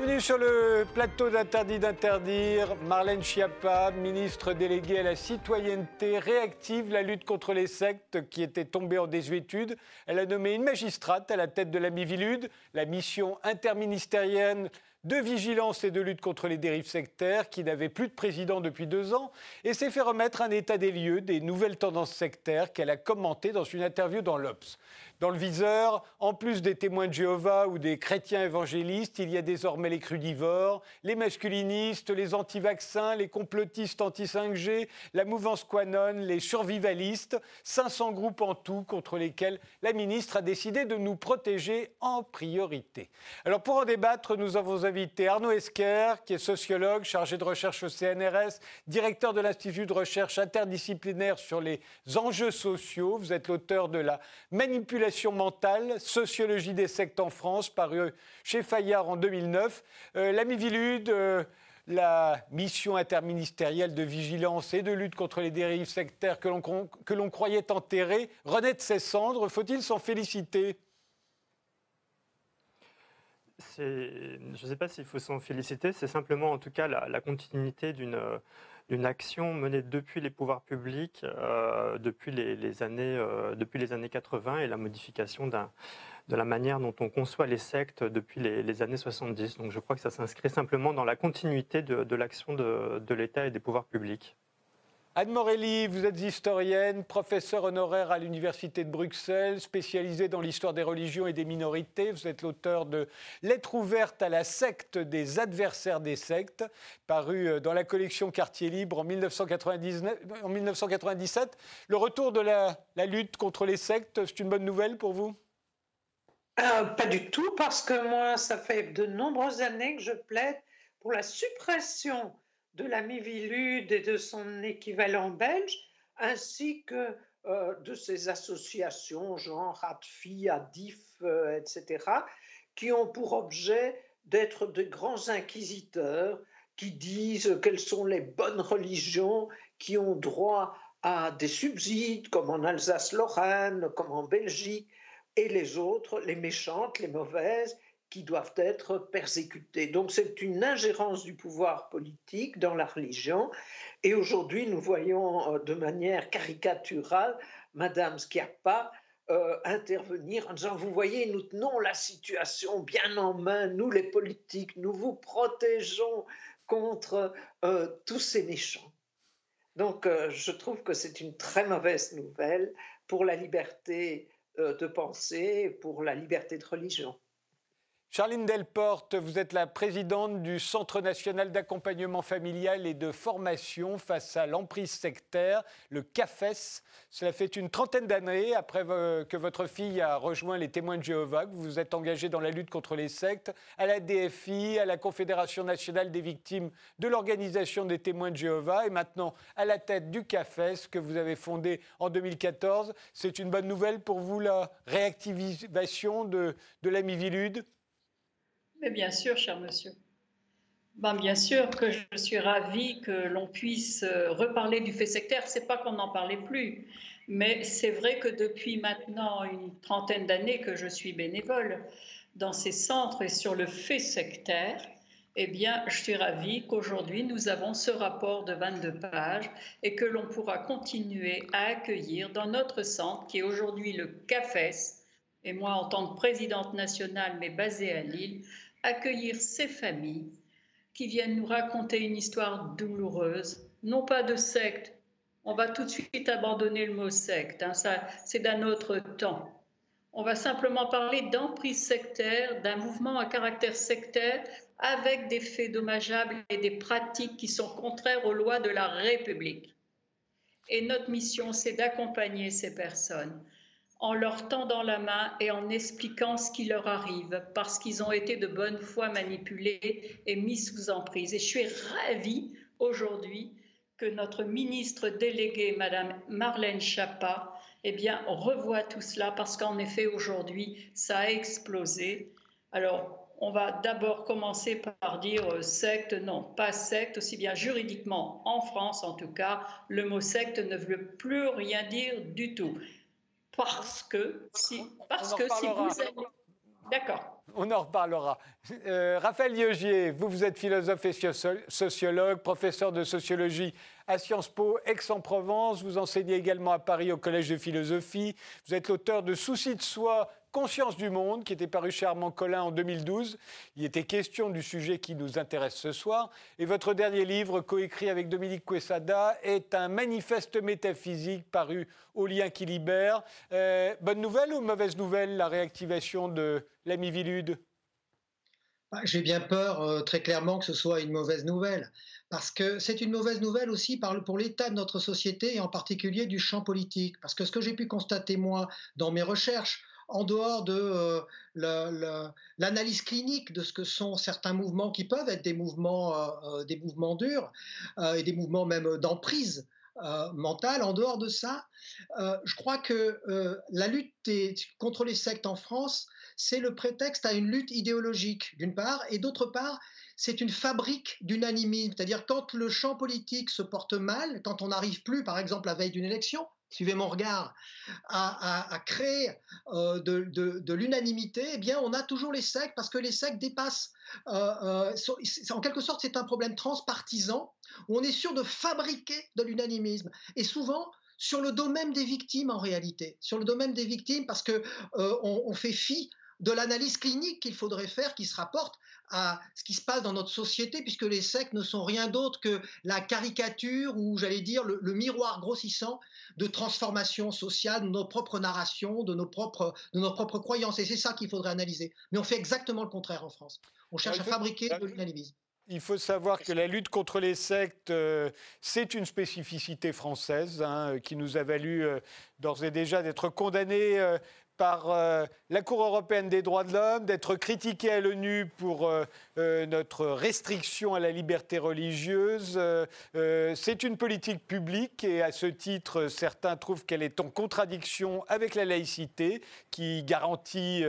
Bienvenue sur le plateau d'Interdit d'interdire. Marlène Schiappa, ministre déléguée à la citoyenneté, réactive la lutte contre les sectes qui étaient tombées en désuétude. Elle a nommé une magistrate à la tête de la Mivilude, la mission interministérielle de vigilance et de lutte contre les dérives sectaires, qui n'avait plus de président depuis deux ans, et s'est fait remettre un état des lieux des nouvelles tendances sectaires qu'elle a commentées dans une interview dans l'Obs. Dans le viseur, en plus des témoins de Jéhovah ou des chrétiens évangélistes, il y a désormais les crudivores, les masculinistes, les anti-vaccins, les complotistes anti-5G, la mouvance Quanon, les survivalistes, 500 groupes en tout contre lesquels la ministre a décidé de nous protéger en priorité. Alors pour en débattre, nous avons invité Arnaud Esquer, qui est sociologue, chargé de recherche au CNRS, directeur de l'Institut de recherche interdisciplinaire sur les enjeux sociaux. Vous êtes l'auteur de la manipulation mentale, sociologie des sectes en France, paru chez Fayard en 2009. Euh, euh, la mission interministérielle de vigilance et de lutte contre les dérives sectaires que l'on croyait enterrée, renaît de ses cendres. Faut-il s'en féliciter? Je ne sais pas s'il faut s'en féliciter, c'est simplement en tout cas la continuité d'une d'une action menée depuis les pouvoirs publics euh, depuis, les, années, euh, depuis les années 80 et la modification de la manière dont on conçoit les sectes depuis les, années 70. Donc je crois que ça s'inscrit simplement dans la continuité de, l'action de l'État et des pouvoirs publics. Anne Morelli, vous êtes historienne, professeure honoraire à l'Université de Bruxelles, spécialisée dans l'histoire des religions et des minorités. Vous êtes l'auteur de Lettres ouvertes à la secte des adversaires des sectes, paru euh, dans la collection Quartier Libre en, 1997. Le retour de la, lutte contre les sectes, c'est une bonne nouvelle pour vous? Euh, Pas du tout, parce que moi, ça fait de nombreuses années que je plaide pour la suppression de la Mivilude et de son équivalent belge, ainsi que euh, de ces associations genre ADFI, ADIF, euh, etc., qui ont pour objet d'être de grands inquisiteurs qui disent quelles sont les bonnes religions qui ont droit à des subsides, comme en Alsace-Lorraine, comme en Belgique, et les autres, les méchantes, les mauvaises, qui doivent être persécutés. Donc c'est une ingérence du pouvoir politique dans la religion. Et aujourd'hui, nous voyons euh, de manière caricaturale Madame Schiappa euh, intervenir en disant, vous voyez, nous tenons la situation bien en main, nous les politiques, nous vous protégeons contre euh, tous ces méchants. Donc je trouve que c'est une très mauvaise nouvelle pour la liberté de penser, pour la liberté de religion. Charline Delporte, vous êtes la présidente du Centre national d'accompagnement familial et de formation face à l'emprise sectaire, le CAFES. Cela fait une trentaine d'années après que votre fille a rejoint les témoins de Jéhovah, que vous vous êtes engagée dans la lutte contre les sectes, à la DFI, à la Confédération nationale des victimes de l'organisation des témoins de Jéhovah et maintenant à la tête du CAFES que vous avez fondé en 2014. C'est une bonne nouvelle pour vous, la réactivation de, de la Mivilude mais bien sûr, cher monsieur. Ben, bien sûr que je suis ravie que l'on puisse euh, reparler du fait sectaire. C'est pas qu'on n'en parlait plus, mais c'est vrai que depuis maintenant une trentaine d'années que je suis bénévole dans ces centres et sur le fait sectaire, eh bien, je suis ravie qu'aujourd'hui nous avons ce rapport de 22 pages et que l'on pourra continuer à accueillir dans notre centre, qui est aujourd'hui le CAFES, et moi en tant que présidente nationale mais basée à Lille, accueillir ces familles qui viennent nous raconter une histoire douloureuse, non pas de secte. On va tout de suite abandonner le mot secte, hein, c'est d'un autre temps. On va simplement parler d'emprise sectaire, d'un mouvement à caractère sectaire avec des faits dommageables et des pratiques qui sont contraires aux lois de la République. Et notre mission, c'est d'accompagner ces personnes en leur tendant la main et en expliquant ce qui leur arrive, parce qu'ils ont été de bonne foi manipulés et mis sous emprise. Et je suis ravie aujourd'hui que notre ministre déléguée, Madame Marlène Schiappa, eh bien, tout cela, parce qu'en effet, aujourd'hui, ça a explosé. Alors, on va d'abord commencer par dire euh, secte, non, pas secte, aussi bien juridiquement, en France en tout cas, le mot secte ne veut plus rien dire du tout. Parce que si, parce que si vous allez... D'accord. On en reparlera. Euh, Raphaël Liogier, vous, vous êtes philosophe et sociologue, professeur de sociologie à Sciences Po, Aix-en-Provence. Vous enseignez également à Paris au Collège de philosophie. Vous êtes l'auteur de Soucis de soi, Conscience du monde, qui était paru chez Armand Collin en 2012. Il était question du sujet qui nous intéresse ce soir. Et votre dernier livre, coécrit avec Dominique Quesada, est un manifeste métaphysique paru au lien qui libère. Euh, bonne nouvelle ou mauvaise nouvelle, la réactivation de l'ami Vilude? Bah, J'ai bien peur, euh, très clairement, que ce soit une mauvaise nouvelle. Parce que c'est une mauvaise nouvelle aussi pour l'état de notre société et en particulier du champ politique. Parce que ce que j'ai pu constater, moi, dans mes recherches, en dehors de euh, l'analyse clinique de ce que sont certains mouvements qui peuvent être des mouvements, euh, euh, des mouvements durs et des mouvements même d'emprise mentale, en dehors de ça, je crois que la lutte contre les sectes en France, c'est le prétexte à une lutte idéologique, d'une part, et d'autre part, c'est une fabrique d'unanimisme. C'est-à-dire quand le champ politique se porte mal, quand on n'arrive plus, par exemple, la veille d'une élection, suivez mon regard, à, créer euh, de, l'unanimité, eh bien, on a toujours les sectes parce que les sectes dépassent. Euh, euh, en quelque sorte, c'est un problème transpartisan où on est sûr de fabriquer de l'unanimisme. Et souvent, sur le domaine des victimes en réalité, sur le domaine des victimes, parce que on, fait fi de l'analyse clinique qu'il faudrait faire qui se rapporte à ce qui se passe dans notre société, puisque les sectes ne sont rien d'autre que la caricature ou, j'allais dire, le, miroir grossissant de transformation sociale, de nos propres narrations, de nos propres, de nos propres croyances. Et c'est ça qu'il faudrait analyser. Mais on fait exactement le contraire en France. On cherche à fabriquer de l'unanimisme. Il faut savoir que la lutte contre les sectes, euh, c'est une spécificité française hein, qui nous a valu euh, d'ores et déjà d'être condamnés euh, par euh, la Cour européenne des droits de l'homme, d'être critiqué à l'ONU pour euh, euh, notre restriction à la liberté religieuse. c'est une politique publique et à ce titre, certains trouvent qu'elle est en contradiction avec la laïcité qui garantit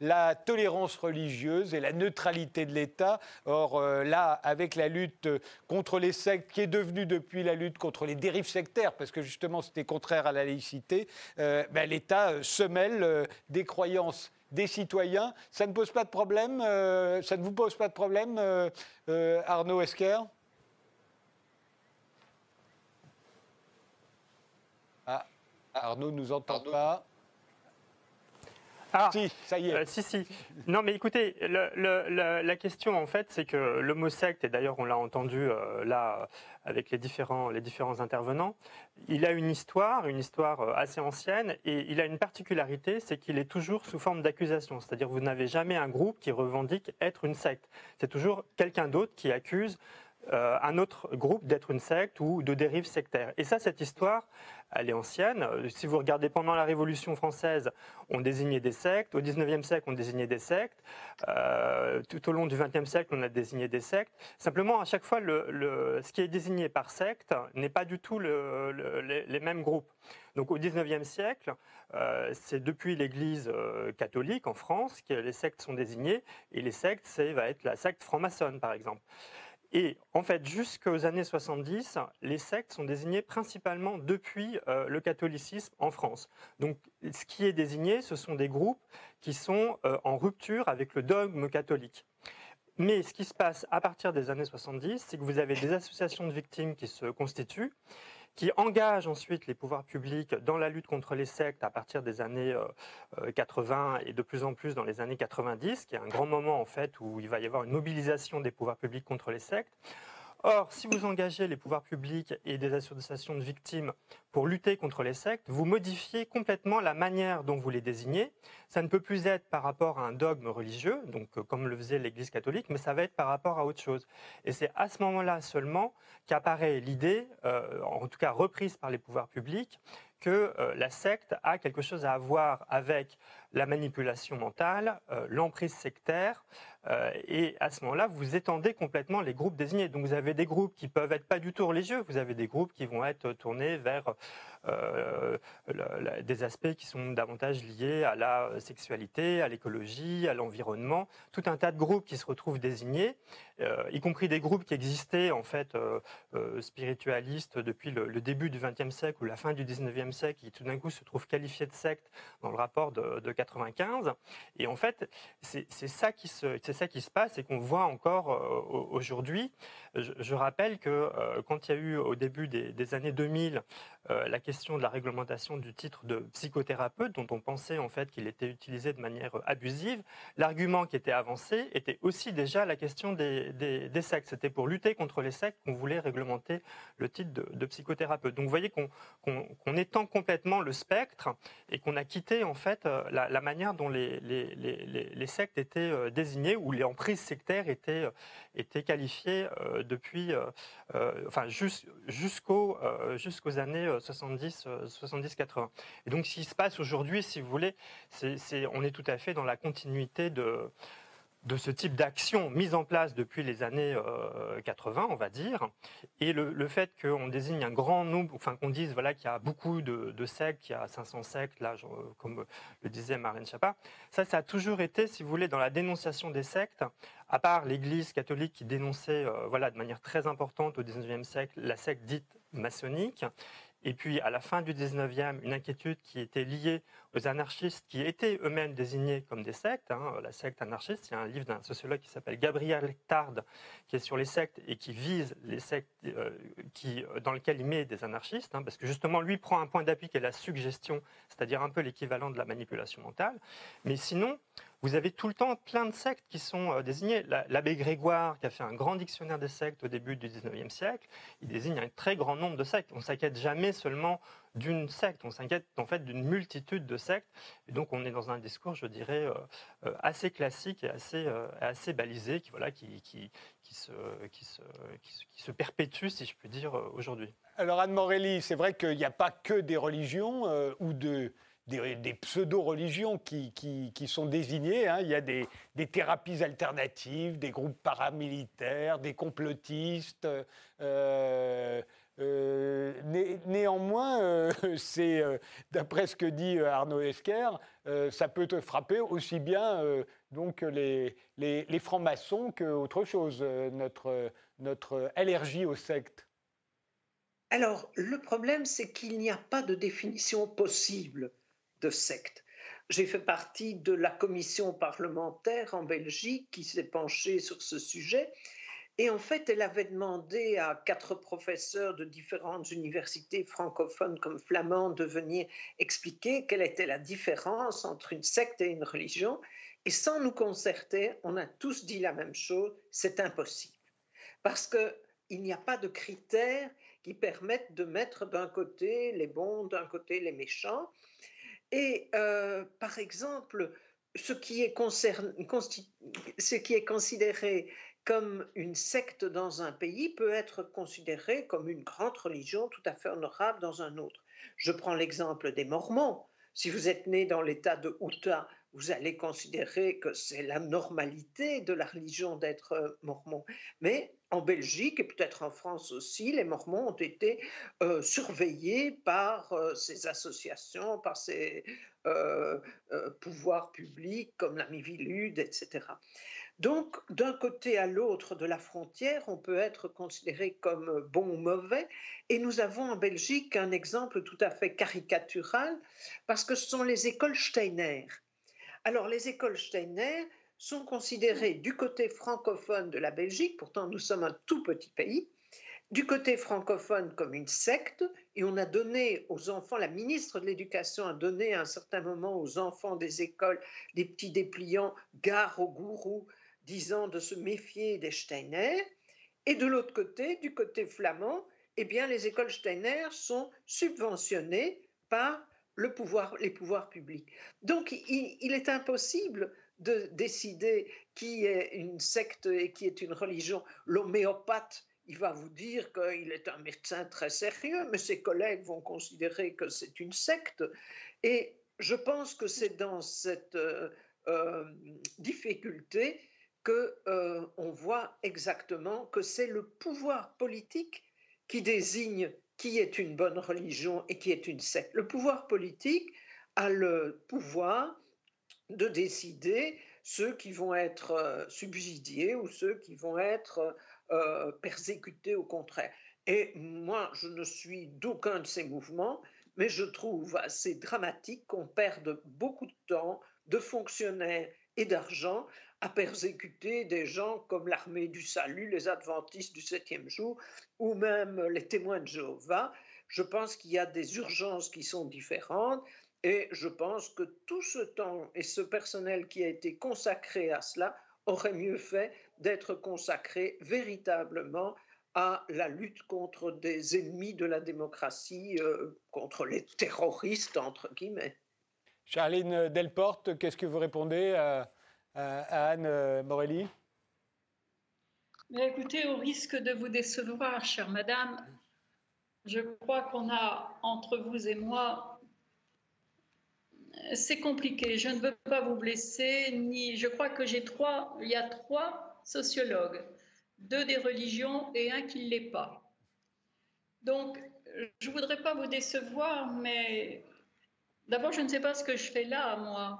la tolérance religieuse et la neutralité de l'État. Or, là, avec la lutte contre les sectes, qui est devenue depuis la lutte contre les dérives sectaires, parce que justement c'était contraire à la laïcité, ben, l'État se mêle des croyances des citoyens. Ça ne pose pas de problème euh, Ça ne vous pose pas de problème, euh, Arnaud Esquer ah, Arnaud ne nous entend pas. Ah, si, ça y est. si, si. Non, mais écoutez, la question, en fait, c'est que l'homo secte, et d'ailleurs, on l'a entendu là avec les différents, les différents intervenants. Il a une histoire, une histoire euh, assez ancienne, et il a une particularité, c'est qu'il est toujours sous forme d'accusation. C'est-à-dire vous n'avez jamais un groupe qui revendique être une secte. C'est toujours quelqu'un d'autre qui accuse euh, un autre groupe d'être une secte ou de dérive sectaire. Et ça, cette histoire, elle est ancienne. Euh, si vous regardez pendant la Révolution française, on désignait des sectes. Au XIXe siècle, on désignait des sectes. Euh, tout au long du XXe siècle, on a désigné des sectes. Simplement, à chaque fois, ce qui est désigné par secte n'est pas du tout les, mêmes groupes. Donc au XIXe siècle, c'est depuis l'Église catholique en France que les sectes sont désignées. Et les sectes, ça va être la secte franc-maçonne, par exemple. Et en fait, jusqu'aux années 70, les sectes sont désignées principalement depuis euh, le catholicisme en France. Donc, ce qui est désigné, ce sont des groupes qui sont euh, en rupture avec le dogme catholique. Mais ce qui se passe à partir des années 70, c'est que vous avez des associations de victimes qui se constituent qui engage ensuite les pouvoirs publics dans la lutte contre les sectes à partir des années 80 euh, euh, et de plus en plus dans les années 90, qui est un grand moment en fait où il va y avoir une mobilisation des pouvoirs publics contre les sectes. Or, si vous engagez les pouvoirs publics et des associations de victimes pour lutter contre les sectes, vous modifiez complètement la manière dont vous les désignez. Ça ne peut plus être par rapport à un dogme religieux, donc euh, comme le faisait l'Église catholique, mais ça va être par rapport à autre chose. Et c'est à ce moment-là seulement qu'apparaît l'idée, euh, en tout cas reprise par les pouvoirs publics, que euh, la secte a quelque chose à voir avec la manipulation mentale, l'emprise sectaire, Euh, et à ce moment-là, vous étendez complètement les groupes désignés. Donc vous avez des groupes qui peuvent être pas du tout religieux, vous avez des groupes qui vont être tournés vers euh, des aspects qui sont davantage liés à la sexualité, à l'écologie, à l'environnement, tout un tas de groupes qui se retrouvent désignés, euh, y compris des groupes qui existaient en fait spiritualistes depuis le, début du XXe siècle ou la fin du XIXe siècle, qui tout d'un coup se trouvent qualifiés de sectes dans le rapport de, de 95. Et en fait, c'est ça qui se ça qui se passe et qu'on voit encore euh, aujourd'hui. Je, rappelle que euh, quand il y a eu au début des, années 2000 euh, la question de la réglementation du titre de psychothérapeute, dont on pensait en fait qu'il était utilisé de manière abusive, l'argument qui était avancé était aussi déjà la question des, sectes. C'était pour lutter contre les sectes qu'on voulait réglementer le titre de, psychothérapeute. Donc vous voyez qu'on étend complètement le spectre et qu'on a quitté en fait la, manière dont les, sectes étaient désignées où les emprises sectaires étaient, euh, étaient qualifiées euh, depuis, euh, enfin, jusqu'aux jusqu'aux années 70-80. Et donc, ce qui se passe aujourd'hui, si vous voulez, c'est on est tout à fait dans la continuité de ce type d'action mise en place depuis les années 80, euh, on va dire, et le, fait qu'on désigne un grand nombre, enfin qu'on dise voilà qu'il y a beaucoup de, sectes, qu'il y a 500 sectes, là, comme le disait Marlène Schiappa, ça, ça a toujours été, si vous voulez, dans la dénonciation des sectes, à part l'Église catholique qui dénonçait, euh, voilà, de manière très importante au 19e siècle la secte dite maçonnique, et puis, à la fin du 19e, une inquiétude qui était liée aux anarchistes qui étaient eux-mêmes désignés comme des sectes. Hein, la secte anarchiste, il y a un livre d'un sociologue qui s'appelle Gabriel Tard, qui est sur les sectes et qui vise les sectes euh, qui, dans lesquelles il met des anarchistes, hein, parce que justement, lui prend un point d'appui qui est la suggestion, c'est-à-dire un peu l'équivalent de la manipulation mentale. Mais sinon, vous avez tout le temps plein de sectes qui sont euh, désignées. L'abbé Grégoire, qui a fait un grand dictionnaire des sectes au début du 19e siècle, il désigne un très grand nombre de sectes. On s'inquiète jamais seulement d'une secte, on s'inquiète en fait d'une multitude de sectes. Et donc on est dans un discours, je dirais, euh, euh, assez classique et assez, assez balisé, qui, voilà, qui, qui, qui, se, qui, se, qui, se, perpétue, si je puis dire, aujourd'hui. Alors Anne Morelli, c'est vrai qu'il n'y a pas que des religions ou de des, pseudo-religions qui, qui, sont désignées. Hein. Il y a des, thérapies alternatives, des groupes paramilitaires, des complotistes. Euh, euh, néanmoins, euh, c'est d'après ce que dit Arnaud Esquer, ça peut te frapper aussi bien donc les, les, francs-maçons qu'autre chose, notre, notre allergie aux sectes. Alors, le problème, c'est qu'il n'y a pas de définition possible de secte. J'ai fait partie de la commission parlementaire en Belgique qui s'est penchée sur ce sujet. Et en fait, elle avait demandé à quatre professeurs de différentes universités francophones comme flamandes de venir expliquer quelle était la différence entre une secte et une religion. Et sans nous concerter, on a tous dit la même chose, c'est impossible. Parce qu'il n'y a pas de critères qui permettent de mettre d'un côté les bons, d'un côté les méchants. Et euh, par exemple, ce qui, est ce qui est considéré comme une secte dans un pays peut être considéré comme une grande religion tout à fait honorable dans un autre. Je prends l'exemple des Mormons. Si vous êtes né dans l'État de Utah, vous allez considérer que c'est la normalité de la religion d'être euh, mormon. Mais en Belgique et peut-être en France aussi, les Mormons ont été euh, surveillés par euh, ces associations, par ces pouvoirs publics comme la Mivilude, etc. Donc, d'un côté à l'autre de la frontière, on peut être considéré comme bon ou mauvais. Et nous avons en Belgique un exemple tout à fait caricatural, parce que ce sont les écoles Steiner alors, les écoles Steiner sont considérées du côté francophone de la Belgique, pourtant nous sommes un tout petit pays, du côté francophone comme une secte, et on a donné aux enfants, la ministre de l'Éducation a donné à un certain moment aux enfants des écoles des petits dépliants gare aux gourous, disant de se méfier des Steiner. Et de l'autre côté, du côté flamand, eh bien, les écoles Steiner sont subventionnées par le pouvoir, les pouvoirs publics. Donc, il, est impossible de décider qui est une secte et qui est une religion. L'homéopathe, il va vous dire qu'il est un médecin très sérieux, mais ses collègues vont considérer que c'est une secte. Et je pense que c'est dans cette euh, euh, difficulté qu'on euh, voit exactement que c'est le pouvoir politique qui désigne qui est une bonne religion et qui est une secte. Le pouvoir politique a le pouvoir de décider ceux qui vont être euh, subsidiés ou ceux qui vont être euh, persécutés au contraire. Et moi, je ne suis d'aucun de ces mouvements, mais je trouve assez dramatique qu'on perde beaucoup de temps de fonctionnaires et d'argent à persécuter des gens comme l'armée du salut, les adventistes du septième jour ou même les témoins de Jéhovah. Je pense qu'il y a des urgences qui sont différentes et je pense que tout ce temps et ce personnel qui a été consacré à cela aurait mieux fait d'être consacré véritablement à la lutte contre des ennemis de la démocratie, euh, contre les terroristes, entre guillemets. Charline Delporte, qu'est-ce que vous répondez à, Anne euh, Morelli? Écoutez, au risque de vous décevoir, chère madame, je crois qu'on a entre vous et moi. C'est compliqué. Je ne veux pas vous blesser, ni. Je crois que j'ai trois. Il y a trois sociologues, deux des religions et un qui ne l'est pas. Donc, je voudrais pas vous décevoir, mais D'abord, je ne sais pas ce que je fais là, moi.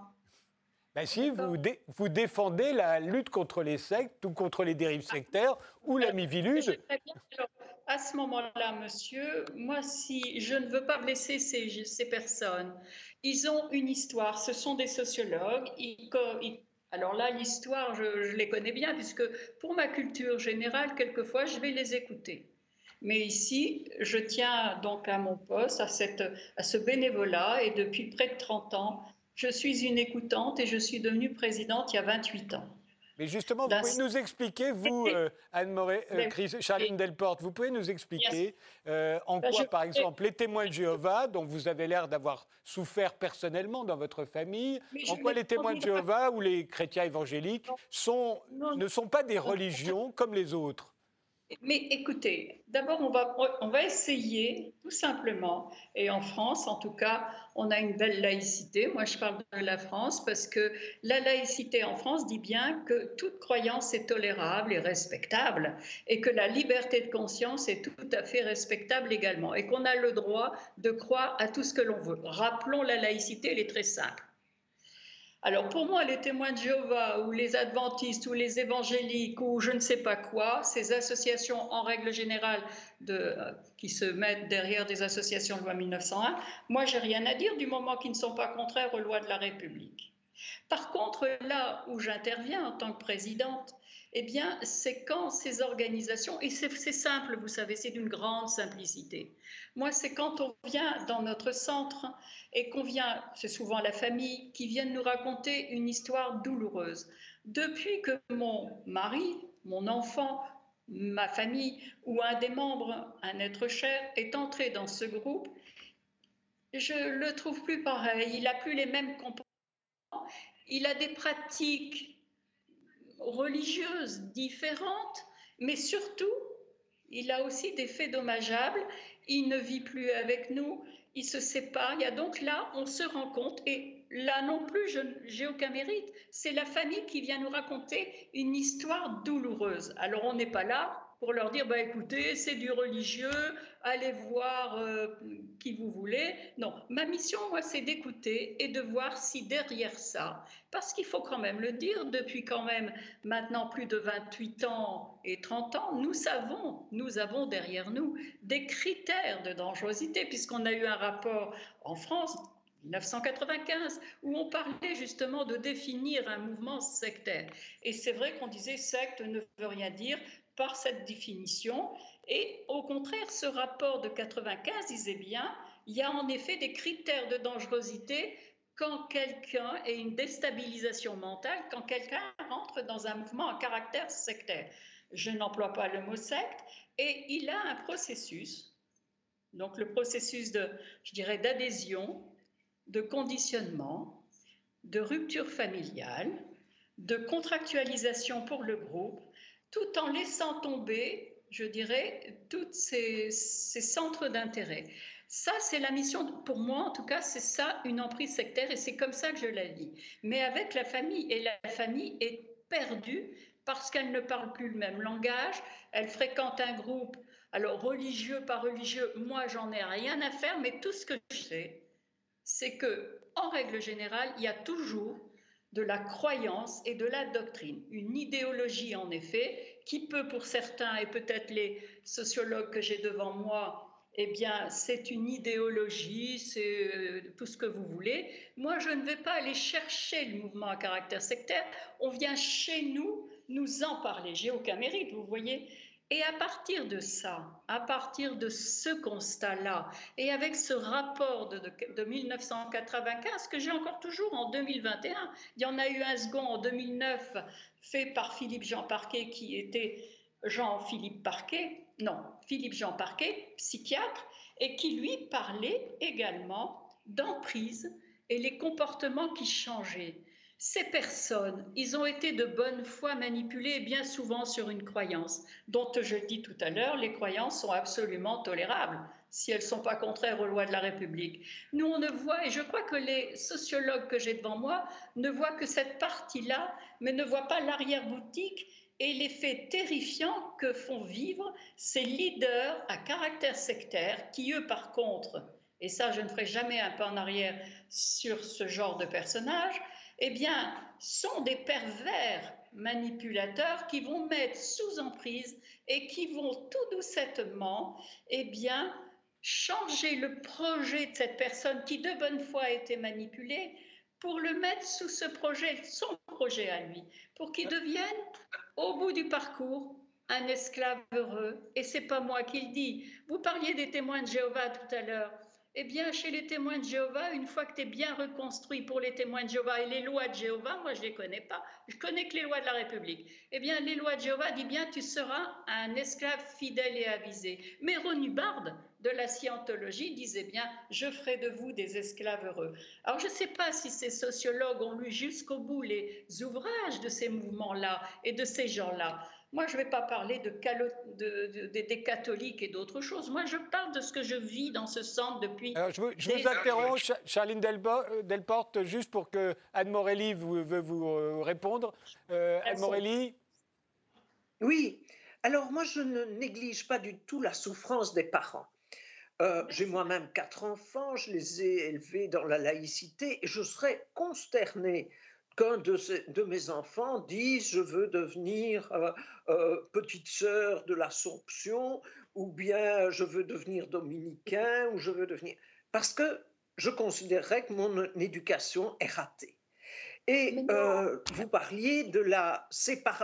Ben si, vous, vous, défendez la lutte contre les sectes ou contre les dérives sectaires ou la mivilude. À ce moment-là, monsieur, moi, si je ne veux pas blesser ces, ces personnes, ils ont une histoire, ce sont des sociologues. alors là, l'histoire, je, je les connais bien, puisque pour ma culture générale, quelquefois, je vais les écouter. Mais ici, je tiens donc à mon poste, à, cette, à ce bénévolat, et depuis près de 30 ans, je suis une écoutante et je suis devenue présidente il y a 28 ans. Mais justement, vous pouvez nous expliquer, vous, euh, Anne Moret, euh, Charline Delporte, vous pouvez nous expliquer euh, en bah, quoi, par exemple, les témoins de Jéhovah, dont vous avez l'air d'avoir souffert personnellement dans votre famille, en quoi les témoins de Jéhovah ou les chrétiens évangéliques sont, ne sont pas des religions comme les autres? Mais écoutez, d'abord, on va, on va essayer tout simplement, et en France en tout cas, on a une belle laïcité. Moi, je parle de la France parce que la laïcité en France dit bien que toute croyance est tolérable et respectable, et que la liberté de conscience est tout à fait respectable également, et qu'on a le droit de croire à tout ce que l'on veut. Rappelons la laïcité, elle est très simple. Alors pour moi, les témoins de Jéhovah ou les adventistes ou les évangéliques ou je ne sais pas quoi, ces associations en règle générale euh, qui se mettent derrière des associations de loi 1901, moi j'ai rien à dire du moment qu'ils ne sont pas contraires aux lois de la République. Par contre, là où j'interviens en tant que présidente, eh bien, c'est quand ces organisations, et c'est simple, vous savez, c'est d'une grande simplicité. Moi, c'est quand on vient dans notre centre et qu'on vient, c'est souvent la famille, qui vient nous raconter une histoire douloureuse. Depuis que mon mari, mon enfant, ma famille ou un des membres, un être cher, est entré dans ce groupe, je le trouve plus pareil. Il n'a plus les mêmes comportements. Il a des pratiques religieuses différentes, mais surtout, il a aussi des faits dommageables. Il ne vit plus avec nous, il se sépare. Il y a donc là, on se rend compte, et là non plus, je n'ai aucun mérite. C'est la famille qui vient nous raconter une histoire douloureuse. Alors on n'est pas là pour leur dire, bah, écoutez, c'est du religieux, allez voir euh, qui vous voulez. Non, ma mission, moi, c'est d'écouter et de voir si derrière ça, parce qu'il faut quand même le dire, depuis quand même maintenant plus de 28 ans et 30 ans, nous savons, nous avons derrière nous des critères de dangerosité, puisqu'on a eu un rapport en France 1995, où on parlait justement de définir un mouvement sectaire. Et c'est vrai qu'on disait secte ne veut rien dire, par cette définition. Et au contraire, ce rapport de 95 disait bien, il y a en effet des critères de dangerosité quand quelqu'un a une déstabilisation mentale, quand quelqu'un rentre dans un mouvement à caractère sectaire. Je n'emploie pas le mot secte, et il a un processus, donc le processus de, je dirais, d'adhésion, de conditionnement, de rupture familiale, de contractualisation pour le groupe, tout en laissant tomber, je dirais, tous ces, centres d'intérêt. Ça, c'est la mission, pour moi en tout cas, c'est ça une emprise sectaire et c'est comme ça que je la lis. Mais avec la famille, et la famille est perdue parce qu'elle ne parle plus le même langage, elle fréquente un groupe, alors religieux, pas religieux, moi j'en ai rien à faire, mais tout ce que je sais, c'est que, en règle générale, il y a toujours de la croyance et de la doctrine. Une idéologie, en effet, qui peut pour certains, et peut-être les sociologues que j'ai devant moi, eh bien, c'est une idéologie, c'est euh, tout ce que vous voulez. Moi, je ne vais pas aller chercher le mouvement à caractère sectaire. On vient chez nous nous en parler. J'ai aucun mérite, vous voyez. Et à partir de ça, à partir de ce constat-là, et avec ce rapport de, de, 1995 que j'ai encore toujours en 2021, il y en a eu un second en 2009 fait par Philippe Jean Parquet qui était Jean-Philippe Parquet, non, Philippe Jean Parquet, psychiatre, et qui lui parlait également d'emprise et les comportements qui changeaient. Ces personnes, ils ont été de bonne foi manipulées bien souvent sur une croyance, dont je dis tout à l'heure, les croyances sont absolument tolérables si elles ne sont pas contraires aux lois de la République. Nous, on ne voit, et je crois que les sociologues que j'ai devant moi ne voient que cette partie-là, mais ne voient pas l'arrière-boutique et l'effet terrifiant que font vivre ces leaders à caractère sectaire qui, eux, par contre, et ça, je ne ferai jamais un pas en arrière sur ce genre de personnages, eh bien, sont des pervers manipulateurs qui vont mettre sous emprise et qui vont tout doucettement, eh bien, changer le projet de cette personne qui de bonne foi a été manipulée pour le mettre sous ce projet, son projet à lui, pour qu'il devienne, au bout du parcours, un esclave heureux. Et c'est pas moi qui le dis. Vous parliez des témoins de Jéhovah tout à l'heure. Eh bien, chez les témoins de Jéhovah, une fois que tu es bien reconstruit pour les témoins de Jéhovah et les lois de Jéhovah, moi je ne les connais pas, je connais que les lois de la République. Eh bien, les lois de Jéhovah disent bien tu seras un esclave fidèle et avisé. Mais Ronubard de la scientologie disait bien je ferai de vous des esclaves heureux. Alors je ne sais pas si ces sociologues ont lu jusqu'au bout les ouvrages de ces mouvements-là et de ces gens-là. Moi, je ne vais pas parler de, des catholiques et d'autres choses. Moi, je parle de ce que je vis dans ce centre depuis. Alors, je vous, je vous interromps, Charline euh, Delporte, juste pour que Anne Morelli veut vous euh, répondre. Euh, Anne Morelli Oui. Alors, moi, je ne néglige pas du tout la souffrance des parents. J'ai moi-même quatre enfants, je les ai élevés dans la laïcité et je serais consternée qu'un de, mes enfants dise je veux devenir euh, euh, petite sœur de l'Assomption ou bien je veux devenir dominicain ou je veux devenir parce que je considérerais que mon éducation est ratée. Et euh, vous parliez de la,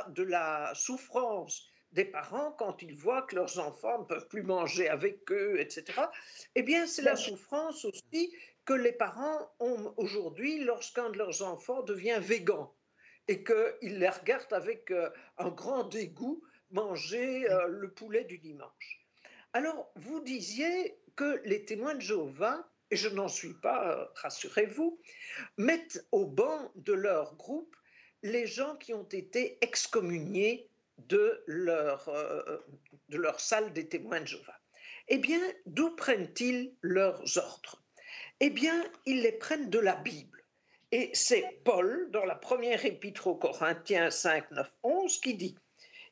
de la souffrance des parents quand ils voient que leurs enfants ne peuvent plus manger avec eux, etc. Eh bien, c'est la souffrance aussi que les parents ont aujourd'hui lorsqu'un de leurs enfants devient végan et qu'ils les regardent avec euh, un grand dégoût manger euh, le poulet du dimanche. Alors, vous disiez que les témoins de Jéhovah, et je n'en suis pas, euh, rassurez-vous, mettent au banc de leur groupe les gens qui ont été excommuniés de leur, de leur salle des témoins de Jéhovah. Eh bien, d'où prennent-ils leurs ordres? Eh bien, ils les prennent de la Bible. Et c'est Paul, dans la première épître aux Corinthiens 5, 9, 11, qui dit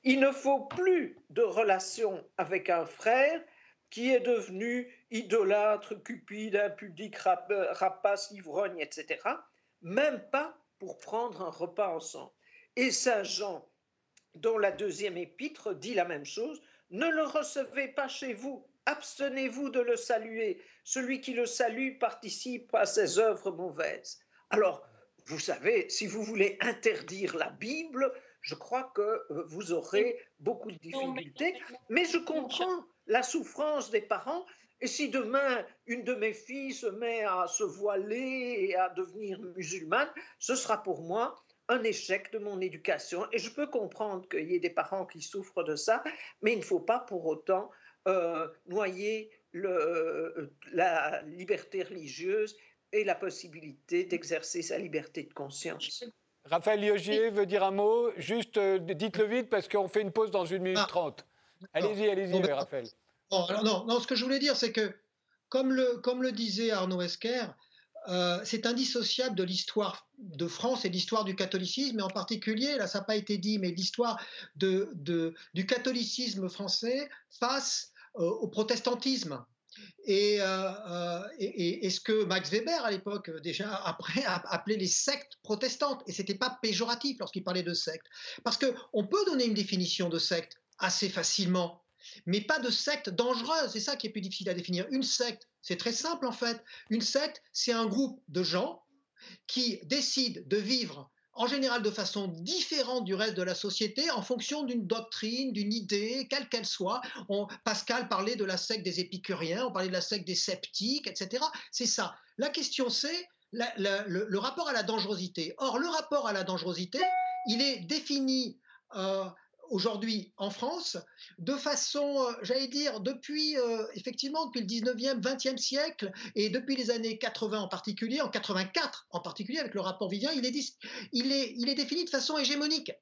Il ne faut plus de relation avec un frère qui est devenu idolâtre, cupide, impudique, rapace, ivrogne, etc., même pas pour prendre un repas ensemble. Et Saint Jean, dont la deuxième épître dit la même chose, ne le recevez pas chez vous, abstenez-vous de le saluer. Celui qui le salue participe à ses œuvres mauvaises. Alors, vous savez, si vous voulez interdire la Bible, je crois que euh, vous aurez beaucoup de difficultés, mais je comprends la souffrance des parents. Et si demain, une de mes filles se met à se voiler et à devenir musulmane, ce sera pour moi un échec de mon éducation. Et je peux comprendre qu'il y ait des parents qui souffrent de ça, mais il ne faut pas pour autant euh, noyer le, euh, la liberté religieuse et la possibilité d'exercer sa liberté de conscience. Raphaël Liogier veut dire un mot. Juste, euh, dites-le vite parce qu'on fait une pause dans une minute ah. trente. allez-y, allez-y, Raphaël. non, non, ce que je voulais dire, c'est que, comme le, comme le disait Arnaud Esquer, euh, c'est indissociable de l'histoire de France et de l'histoire du catholicisme, et en particulier, là ça n'a pas été dit, mais l'histoire du catholicisme français face euh, au protestantisme. Euh, et, et, ce que Max Weber, à l'époque, déjà après, a appelé les sectes protestantes. Et ce n'était pas péjoratif lorsqu'il parlait de sectes. Parce qu'on peut donner une définition de secte assez facilement, mais pas de secte dangereuse. C'est ça qui est plus difficile à définir. Une secte, c'est très simple en fait. Une secte, c'est un groupe de gens qui décident de vivre en général de façon différente du reste de la société en fonction d'une doctrine, d'une idée, quelle qu'elle soit. Pascal parlait de la secte des épicuriens, on parlait de la secte des sceptiques, etc. C'est ça. La question c'est le, rapport à la dangerosité. Or, le rapport à la dangerosité, il est défini euh, aujourd'hui en France de façon, euh, j'allais dire, depuis euh, effectivement depuis le 19e, 20e siècle et depuis les années 80 en particulier, en 84 en particulier avec le rapport Vivien, il est, il est, il est défini de façon hégémonique.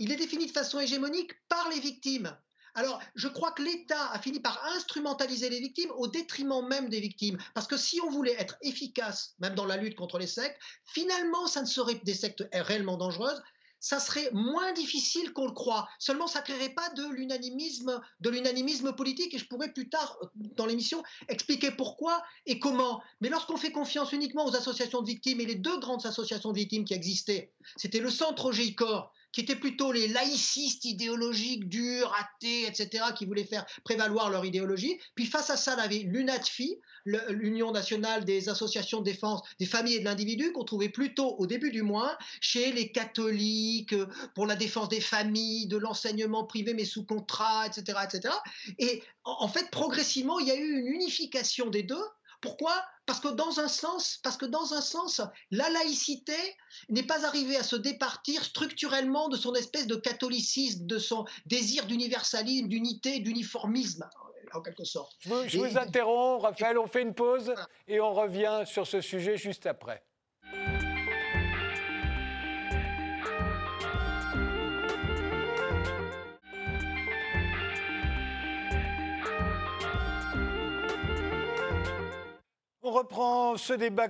Il est défini de façon hégémonique par les victimes. Alors, je crois que l'État a fini par instrumentaliser les victimes au détriment même des victimes. Parce que si on voulait être efficace, même dans la lutte contre les sectes, finalement, ça ne serait des sectes réellement dangereuses, ça serait moins difficile qu'on le croit. Seulement, ça ne créerait pas de l'unanimisme, de l'unanimisme politique. Et je pourrais plus tard, euh, dans l'émission, expliquer pourquoi et comment. Mais lorsqu'on fait confiance uniquement aux associations de victimes, et les deux grandes associations de victimes qui existaient, c'était le Centre OGICOR, qui étaient plutôt les laïcistes idéologiques, durs, athées, etc., qui voulaient faire prévaloir leur idéologie. Puis face à ça, on avait l'UNATFI, l'Union nationale des associations de défense des familles et de l'individu, qu'on trouvait plutôt, au début du mois, chez les catholiques, euh, pour la défense des familles, de l'enseignement privé mais sous contrat, etc., etc. Et en fait, progressivement, il y a eu une unification des deux. Pourquoi? Parce que dans un sens, parce que dans un sens, la laïcité n'est pas arrivée à se départir structurellement de son espèce de catholicisme, de son désir d'universalisme, d'unité, d'uniformisme en quelque sorte. Je vous, interromps, Raphaël, on fait une pause et on revient sur ce sujet juste après. Reprend ce débat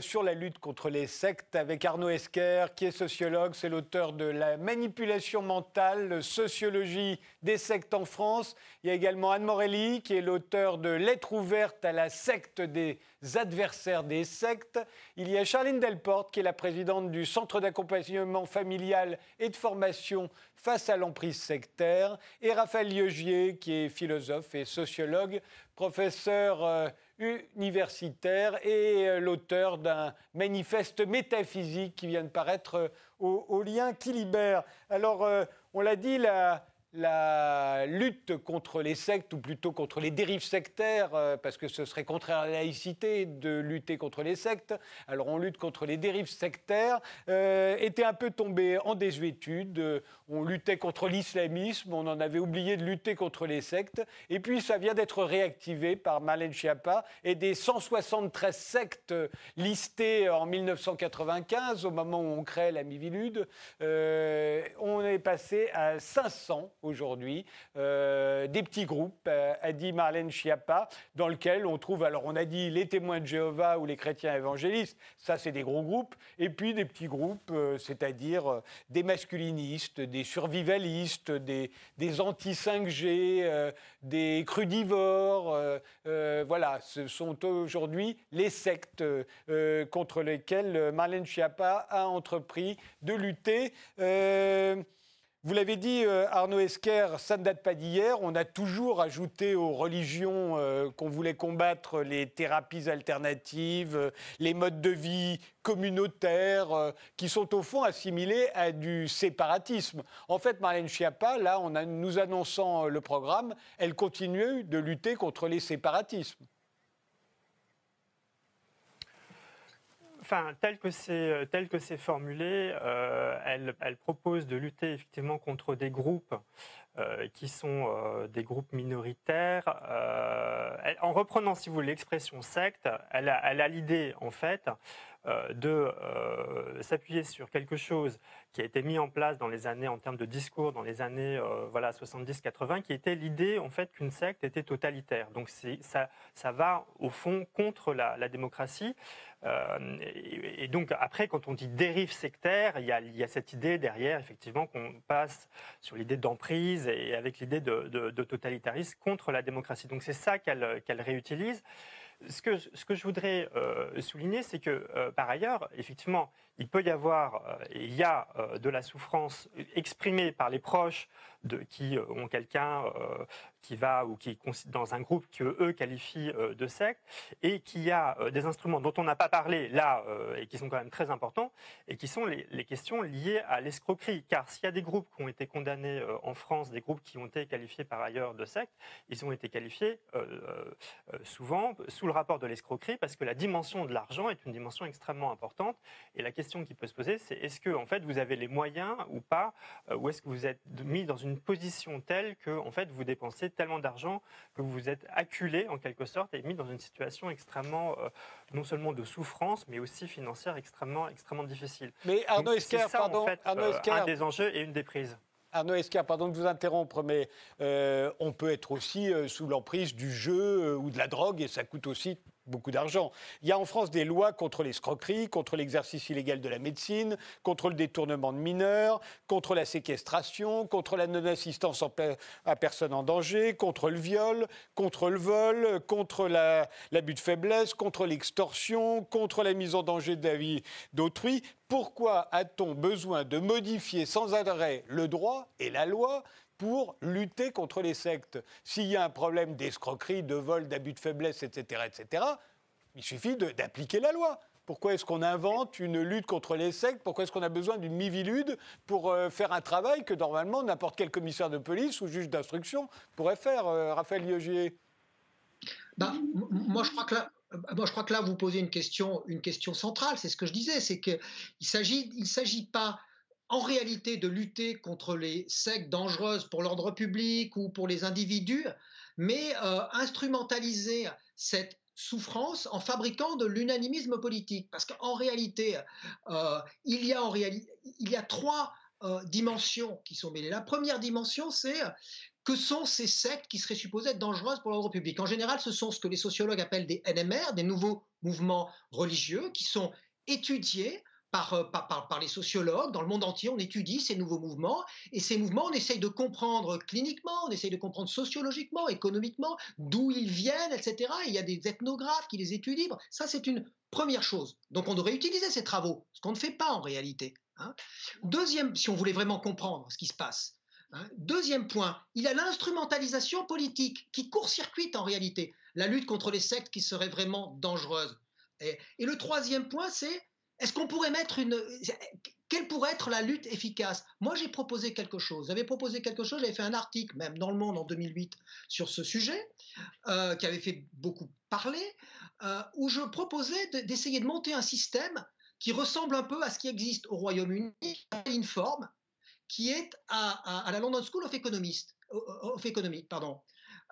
sur la lutte contre les sectes avec Arnaud Esquer, qui est sociologue. C'est l'auteur de La manipulation mentale, sociologie des sectes en France. Il y a également Anne Morelli, qui est l'auteur de Lettres ouvertes à la secte des adversaires des sectes. Il y a Charline Delporte, qui est la présidente du Centre d'accompagnement familial et de formation face à l'emprise sectaire. Et Raphaël Liogier, qui est philosophe et sociologue, professeur. Euh, universitaire et euh, l'auteur d'un manifeste métaphysique qui vient de paraître euh, au, lien qui libère. Alors, euh, on l'a dit, la, la lutte contre les sectes, ou plutôt contre les dérives sectaires, euh, parce que ce serait contraire à la laïcité de lutter contre les sectes, alors on lutte contre les dérives sectaires, euh, était un peu tombé en désuétude. Euh, on luttait contre l'islamisme, on en avait oublié de lutter contre les sectes, et puis ça vient d'être réactivé par Marlène Schiappa, et des 173 sectes listées en 1995, au moment où on crée la Mivilude, on est passé à 500 aujourd'hui, euh, des petits groupes, euh, a dit Marlène Schiappa, dans lesquels on trouve, alors on a dit les témoins de Jéhovah ou les chrétiens évangélistes, ça c'est des gros groupes, et puis des petits groupes, euh, c'est-à-dire des masculinistes, des survivalistes, des, des anti-5G, des crudivores, voilà, ce sont aujourd'hui les sectes contre lesquelles Marlène Schiappa a entrepris de lutter. Vous l'avez dit, euh, Arnaud Esquer, ça ne date pas d'hier. On a toujours ajouté aux religions euh, qu'on voulait combattre les thérapies alternatives, euh, les modes de vie communautaires, qui sont au fond assimilés à du séparatisme. En fait, Marlène Schiappa, là, en nous annonçant le programme, elle continue de lutter contre les séparatismes. Enfin, tel que c'est euh, formulé, euh, elle, elle, propose de lutter effectivement contre des groupes euh, qui sont des groupes minoritaires. en reprenant, si vous voulez, l'expression secte, elle a l'idée en fait de s'appuyer sur quelque chose qui a été mis en place dans les années, en termes de discours, dans les années voilà, 70-80, qui était l'idée en fait qu'une secte était totalitaire. Donc ça, ça va au fond contre la, la démocratie. Euh, et, donc après, quand on dit dérive sectaire, il y a, cette idée derrière, effectivement, qu'on passe sur l'idée d'emprise et avec l'idée de, totalitarisme contre la démocratie. Donc c'est ça qu'elle réutilise. Ce que, je voudrais euh, souligner, c'est que euh, par ailleurs, effectivement, il peut y avoir, et il y a de la souffrance exprimée par les proches qui ont quelqu'un qui va ou qui dans un groupe que eux qualifient euh, de secte et qui a euh, des instruments dont on n'a pas parlé là euh, et qui sont quand même très importants et qui sont les, questions liées à l'escroquerie. Car s'il y a des groupes qui ont été condamnés en France, des groupes qui ont été qualifiés par ailleurs de secte, ils ont été qualifiés souvent sous le rapport de l'escroquerie parce que la dimension de l'argent est une dimension extrêmement importante et la question qui peut se poser c'est est-ce que en fait vous avez les moyens ou pas ou est-ce que vous êtes mis dans une position telle que en fait vous dépensez tellement d'argent que vous vous êtes acculé en quelque sorte et mis dans une situation extrêmement, euh, non seulement de souffrance, mais aussi financière extrêmement, extrêmement difficile. Mais Arnaud Esquer, pardon, en fait, Arnaud euh, un des enjeux et une des prises. Arnaud Esquer, pardon de vous interrompre, mais euh, on peut être aussi sous l'emprise du jeu ou de la drogue et ça coûte aussi beaucoup d'argent. Il y a en France des lois contre l'escroquerie, contre l'exercice illégal de la médecine, contre le détournement de mineurs, contre la séquestration, contre la non-assistance à personne en danger, contre le viol, contre le vol, contre l'abus de faiblesse, contre l'extorsion, contre la mise en danger de la vie d'autrui. Pourquoi a-t-on besoin de modifier sans arrêt le droit et la loi pour lutter contre les sectes. S'il y a un problème d'escroquerie, de vol, d'abus de faiblesse, etc., etc., il suffit d'appliquer la loi. Pourquoi est-ce qu'on invente une lutte contre les sectes? Pourquoi est-ce qu'on a besoin d'une mivilude pour euh, faire un travail que normalement n'importe quel commissaire de police ou juge d'instruction pourrait faire, euh, Raphaël Liogier bah, moi, je crois que là, moi, je crois que là, vous posez une question, une question centrale. C'est ce que je disais, c'est qu'il s'agit, s'agit pas en réalité de lutter contre les sectes dangereuses pour l'ordre public ou pour les individus, mais euh, instrumentaliser cette souffrance en fabriquant de l'unanimisme politique. Parce qu'en réalité, euh, il, y a trois euh, dimensions qui sont mêlées. La première dimension, c'est que sont ces sectes qui seraient supposées être dangereuses pour l'ordre public En général, ce sont ce que les sociologues appellent des NMR, des nouveaux mouvements religieux, qui sont étudiés euh, par, les sociologues dans le monde entier. On étudie ces nouveaux mouvements et ces mouvements, on essaye de comprendre cliniquement, on essaye de comprendre sociologiquement, économiquement, d'où ils viennent, etc. il y a des ethnographes qui les étudient. Ça, c'est une première chose. Donc, on devrait utiliser ces travaux, ce qu'on ne fait pas en réalité. Hein. Deuxième, si on voulait vraiment comprendre ce qui se passe. Hein. Deuxième point, il y a l'instrumentalisation politique qui court-circuite en réalité la lutte contre les sectes qui seraient vraiment dangereuses. et le troisième point, c'est est-ce qu'on pourrait mettre une... Quelle pourrait être la lutte efficace? Moi, j'ai proposé quelque chose. J'avais proposé quelque chose, j'avais fait un article, même dans Le Monde en 2008, sur ce sujet, euh, qui avait fait beaucoup parler, euh, où je proposais d'essayer de, monter un système qui ressemble un peu à ce qui existe au Royaume-Uni, une forme, qui est à, la London School of pardon.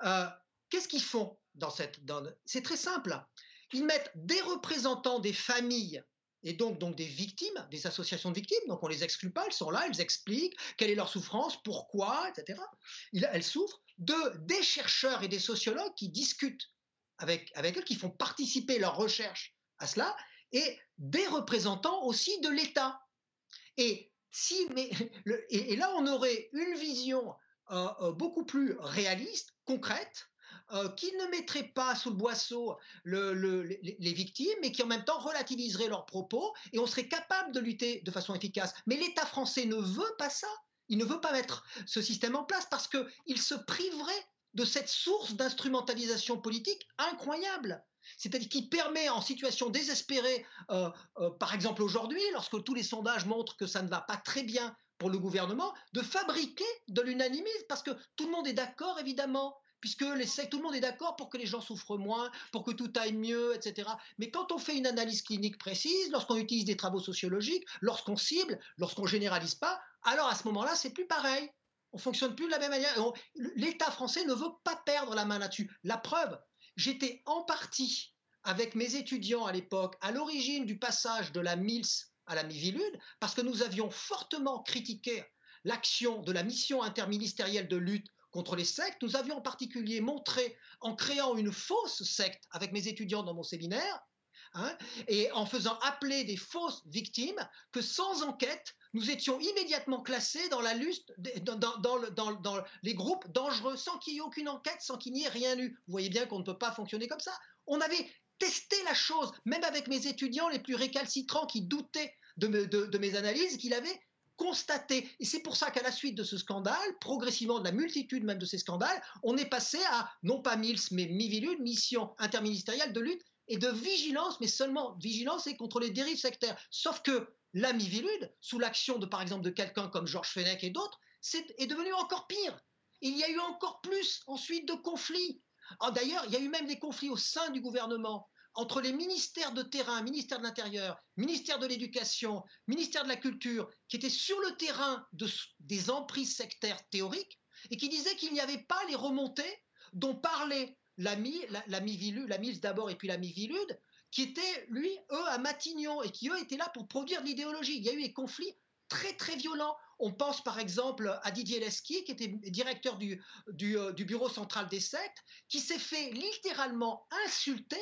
Euh, qu'est-ce qu'ils font dans cette... C'est très simple. Ils mettent des représentants des familles et donc, donc des victimes, des associations de victimes. Donc on les exclut pas, elles sont là, elles expliquent quelle est leur souffrance, pourquoi, etc. Elles souffrent de des chercheurs et des sociologues qui discutent avec, avec eux, qui font participer leurs recherches à cela, et des représentants aussi de l'État. Et, si, mais, et, là, on aurait une vision euh, euh, beaucoup plus réaliste, concrète, euh, qui ne mettrait pas sous le boisseau les, victimes, mais qui en même temps relativiserait leurs propos, et on serait capable de lutter de façon efficace. Mais l'État français ne veut pas ça. Il ne veut pas mettre ce système en place parce qu'il se priverait de cette source d'instrumentalisation politique incroyable. C'est-à-dire qui permet en situation désespérée, euh, euh, par exemple aujourd'hui, lorsque tous les sondages montrent que ça ne va pas très bien pour le gouvernement, de fabriquer de l'unanimisme, parce que tout le monde est d'accord, évidemment puisque tout le monde est d'accord pour que les gens souffrent moins, pour que tout aille mieux, etc. Mais quand on fait une analyse clinique précise, lorsqu'on utilise des travaux sociologiques, lorsqu'on cible, lorsqu'on généralise pas, alors à ce moment-là, c'est plus pareil. On fonctionne plus de la même manière. L'État français ne veut pas perdre la main là-dessus. La preuve, j'étais en partie avec mes étudiants à l'époque à l'origine du passage de la MILS à la Mivilude, parce que nous avions fortement critiqué l'action de la mission interministérielle de lutte contre les sectes. Nous avions en particulier montré, en créant une fausse secte avec mes étudiants dans mon séminaire, hein, et en faisant appeler des fausses victimes, que sans enquête, nous étions immédiatement classés dans la liste, dans, les groupes dangereux, sans qu'il y ait aucune enquête, sans qu'il n'y ait rien eu. Vous voyez bien qu'on ne peut pas fonctionner comme ça. On avait testé la chose, même avec mes étudiants les plus récalcitrants qui doutaient de, de mes analyses, qu'il avait constaté. Et c'est pour ça qu'à la suite de ce scandale, progressivement de la multitude même de ces scandales, on est passé à, non pas MILS, mais MIVILUD, mission interministérielle de lutte et de vigilance, mais seulement vigilance et contre les dérives sectaires. Sauf que la MIVILUD, sous l'action de, par exemple, de quelqu'un comme Georges Fenech et d'autres, est, devenu encore pire. Il y a eu encore plus ensuite de conflits. Ah, d'ailleurs, il y a eu même des conflits au sein du gouvernement entre les ministères de terrain, ministère de l'Intérieur, ministère de l'Éducation, ministère de la Culture, qui étaient sur le terrain des emprises sectaires théoriques et qui disaient qu'il n'y avait pas les remontées dont parlait l'ami, la, la, MILS d'abord et puis la Mivilude, qui étaient, lui, eux, à Matignon et qui, eux, étaient là pour produire de l'idéologie. Il y a eu des conflits très, très violents. On pense par exemple à Didier Lesky, qui était directeur du, du, euh, du bureau central des sectes, qui s'est fait littéralement insulter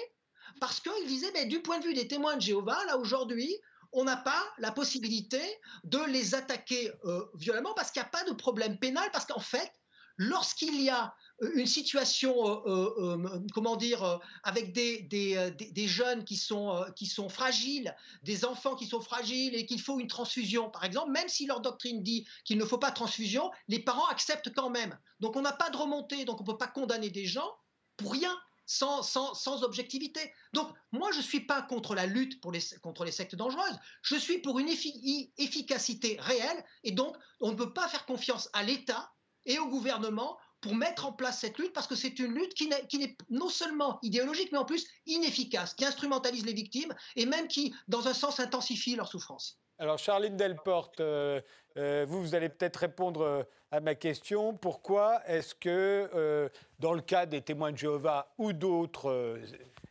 parce qu'il disait, mais du point de vue des témoins de Jéhovah, là aujourd'hui, on n'a pas la possibilité de les attaquer euh, violemment parce qu'il n'y a pas de problème pénal, parce qu'en fait, lorsqu'il y a euh, une situation, euh, comment dire, avec des, des, jeunes qui sont, qui sont fragiles, des enfants qui sont fragiles et qu'il faut une transfusion, par exemple, même si leur doctrine dit qu'il ne faut pas transfusion, les parents acceptent quand même. Donc on n'a pas de remontée, donc on ne peut pas condamner des gens pour rien sans, sans, objectivité. Donc, moi, je ne suis pas contre la lutte pour les, contre les sectes dangereuses, je suis pour une efficacité réelle, et donc, on ne peut pas faire confiance à l'État et au gouvernement pour mettre en place cette lutte, parce que c'est une lutte qui n'est non seulement idéologique, mais en plus inefficace, qui instrumentalise les victimes, et même qui, dans un sens, intensifie leur souffrance. Alors, Charline Delporte, euh, euh, vous, vous allez peut-être répondre euh, à ma question. Pourquoi est-ce que, dans le cas des témoins de Jéhovah ou d'autres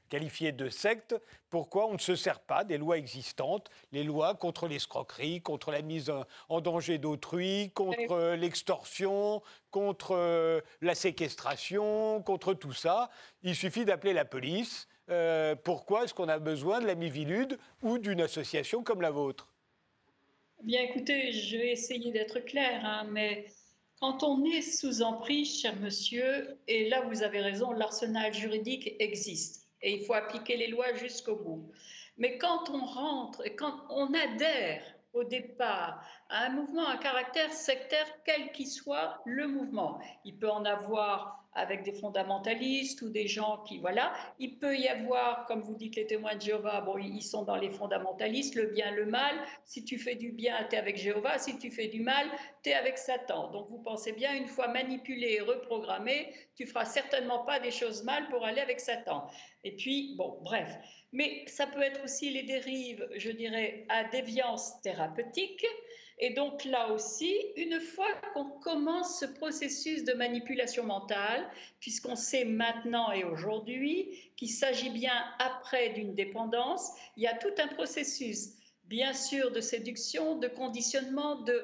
qualifiés de sectes, pourquoi on ne se sert pas des lois existantes, les lois contre l'escroquerie, contre la mise en danger d'autrui, contre l'extorsion, contre la séquestration, contre tout ça? Il suffit d'appeler la police. pourquoi est-ce qu'on a besoin de la Mivilude ou d'une association comme la vôtre? Bien écoutez, je vais essayer d'être claire, hein, mais quand on est sous emprise, cher monsieur, et là vous avez raison, l'arsenal juridique existe et il faut appliquer les lois jusqu'au bout. Mais quand on rentre et quand on adhère au départ un mouvement à caractère sectaire, quel qu'il soit le mouvement, il peut en avoir avec des fondamentalistes ou des gens qui, voilà, il peut y avoir, comme vous dites, les témoins de Jéhovah, bon, ils sont dans les fondamentalistes, le bien, le mal. Si tu fais du bien, tu es avec Jéhovah. Si tu fais du mal, tu es avec Satan. Donc vous pensez bien, une fois manipulé et reprogrammé, tu feras certainement pas des choses mal pour aller avec Satan. Et puis, bon, bref. Mais ça peut être aussi les dérives, je dirais, à déviance thérapeutique et donc là aussi, une fois qu'on commence ce processus de manipulation mentale, puisqu'on sait maintenant et aujourd'hui qu'il s'agit bien après d'une dépendance, il y a tout un processus, bien sûr, de séduction, de conditionnement, de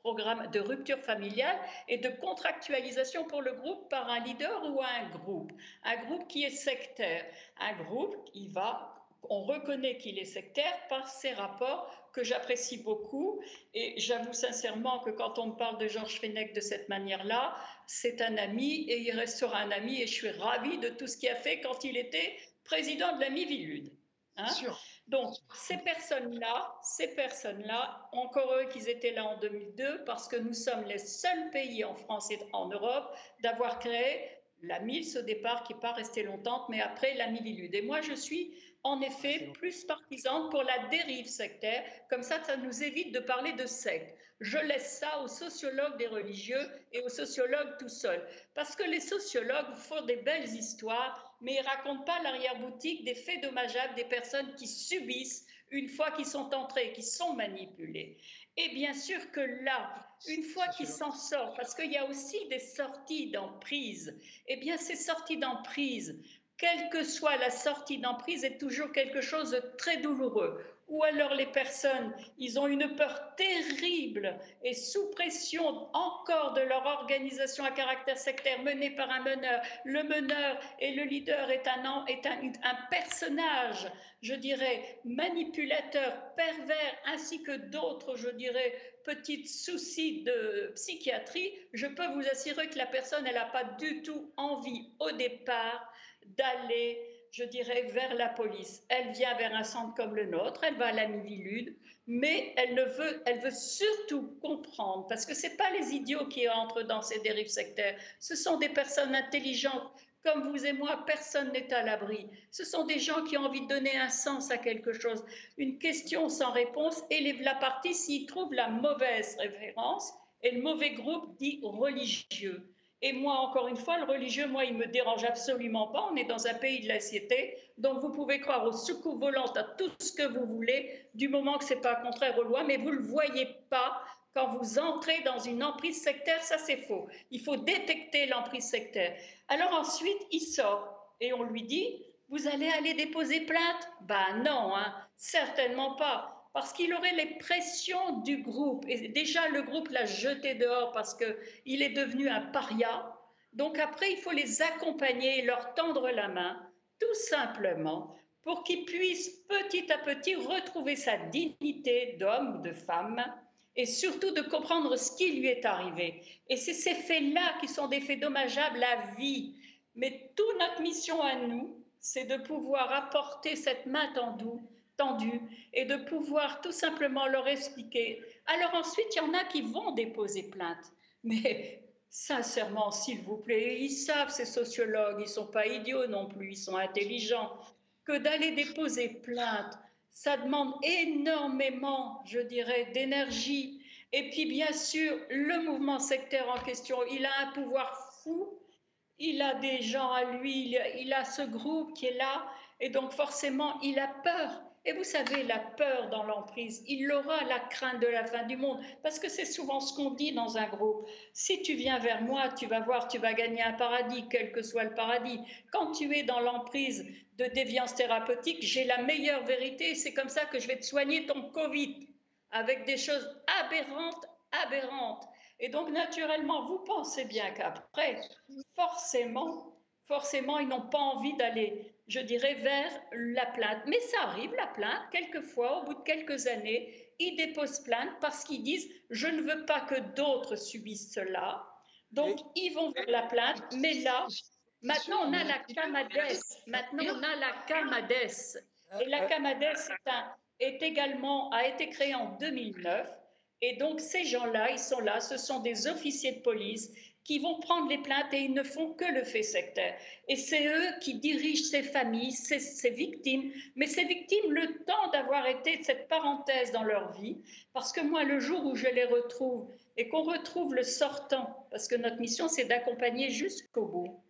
programme de rupture familiale et de contractualisation pour le groupe par un leader ou un groupe. Un groupe qui est sectaire, un groupe qui va on reconnaît qu'il est sectaire par ses rapports que j'apprécie beaucoup. Et j'avoue sincèrement que quand on me parle de Georges Fenech de cette manière-là, c'est un ami et il restera un ami. Et je suis ravie de tout ce qu'il a fait quand il était président de la Mivilude. Hein Donc, ces personnes-là, ces personnes-là, encore eux qu'ils étaient là en 2002, parce que nous sommes les seuls pays en France et en Europe d'avoir créé la MILS au départ, qui n'est pas restée longtemps, mais après la Mivilude. Et moi, je suis en effet plus partisane pour la dérive sectaire. Comme ça, ça nous évite de parler de secte. Je laisse ça aux sociologues des religieux et aux sociologues tout seuls. Parce que les sociologues font des belles histoires, mais ils racontent pas l'arrière-boutique des faits dommageables des personnes qui subissent une fois qu'ils sont entrés, qui sont manipulés. Et bien sûr que là, une fois qu'ils s'en sortent, parce qu'il y a aussi des sorties d'emprise, eh bien ces sorties d'emprise, quelle que soit la sortie d'emprise, est toujours quelque chose de très douloureux ou alors les personnes, ils ont une peur terrible et sous pression encore de leur organisation à caractère sectaire menée par un meneur. Le meneur et le leader est un, un personnage, je dirais, manipulateur, pervers, ainsi que d'autres, je dirais, petits soucis de psychiatrie. Je peux vous assurer que la personne, elle n'a pas du tout envie au départ d'aller je dirais, vers la police. Elle vient vers un centre comme le nôtre, elle va à la Mivilude, mais elle, ne veut, elle veut surtout comprendre, parce que ce pas les idiots qui entrent dans ces dérives sectaires, ce sont des personnes intelligentes. Comme vous et moi, personne n'est à l'abri. Ce sont des gens qui ont envie de donner un sens à quelque chose. Une question sans réponse, et la partie, s'ils trouvent la mauvaise référence, et le mauvais groupe dit religieux. Et moi, encore une fois, le religieux, moi, il me dérange absolument pas. On est dans un pays de la cité, donc vous pouvez croire aux secours volantes, à tout ce que vous voulez, du moment que c'est pas contraire aux lois, mais vous le voyez pas quand vous entrez dans une emprise sectaire. Ça, c'est faux. Il faut détecter l'emprise sectaire. Alors ensuite, il sort et on lui dit, vous allez aller déposer plainte? Ben non, hein, certainement pas parce qu'il aurait les pressions du groupe. Et déjà, le groupe l'a jeté dehors parce qu'il est devenu un paria. Donc après, il faut les accompagner, leur tendre la main, tout simplement, pour qu'ils puissent petit à petit retrouver sa dignité d'homme de femme, et surtout de comprendre ce qui lui est arrivé. Et c'est ces faits-là qui sont des faits dommageables à vie. Mais toute notre mission à nous, c'est de pouvoir apporter cette main tendue tendu et de pouvoir tout simplement leur expliquer. Alors ensuite, il y en a qui vont déposer plainte. Mais sincèrement, s'il vous plaît, ils savent, ces sociologues, ils ne sont pas idiots non plus, ils sont intelligents, que d'aller déposer plainte, ça demande énormément, je dirais, d'énergie. Et puis, bien sûr, le mouvement sectaire en question, il a un pouvoir fou. Il a des gens à lui, il a ce groupe qui est là, et donc forcément, il a peur. Et vous savez, la peur dans l'emprise, il aura la crainte de la fin du monde, parce que c'est souvent ce qu'on dit dans un groupe. Si tu viens vers moi, tu vas voir, tu vas gagner un paradis, quel que soit le paradis. Quand tu es dans l'emprise de déviance thérapeutique, j'ai la meilleure vérité, c'est comme ça que je vais te soigner ton Covid, avec des choses aberrantes, aberrantes. Et donc, naturellement, vous pensez bien qu'après, forcément, forcément, ils n'ont pas envie d'aller je dirais, vers la plainte. Mais ça arrive, la plainte, quelquefois, au bout de quelques années, ils déposent plainte parce qu'ils disent je ne veux pas que d'autres subissent cela. Donc, ils vont vers la plainte, mais là, maintenant, on a la CAMADES. Maintenant, on a la CAMADES. Et la CAMADES est, également, a été créée en 2009. Et donc, ces gens-là, ils sont là, ce sont des officiers de police qui vont prendre les plaintes et ils ne font que le fait sectaire. Et c'est eux qui dirigent ces familles, ces, victimes, mais ces victimes, le temps d'avoir été cette parenthèse dans leur vie, parce que moi, le jour où je les retrouve et qu'on retrouve le sortant, parce que notre mission, c'est d'accompagner jusqu'au bout,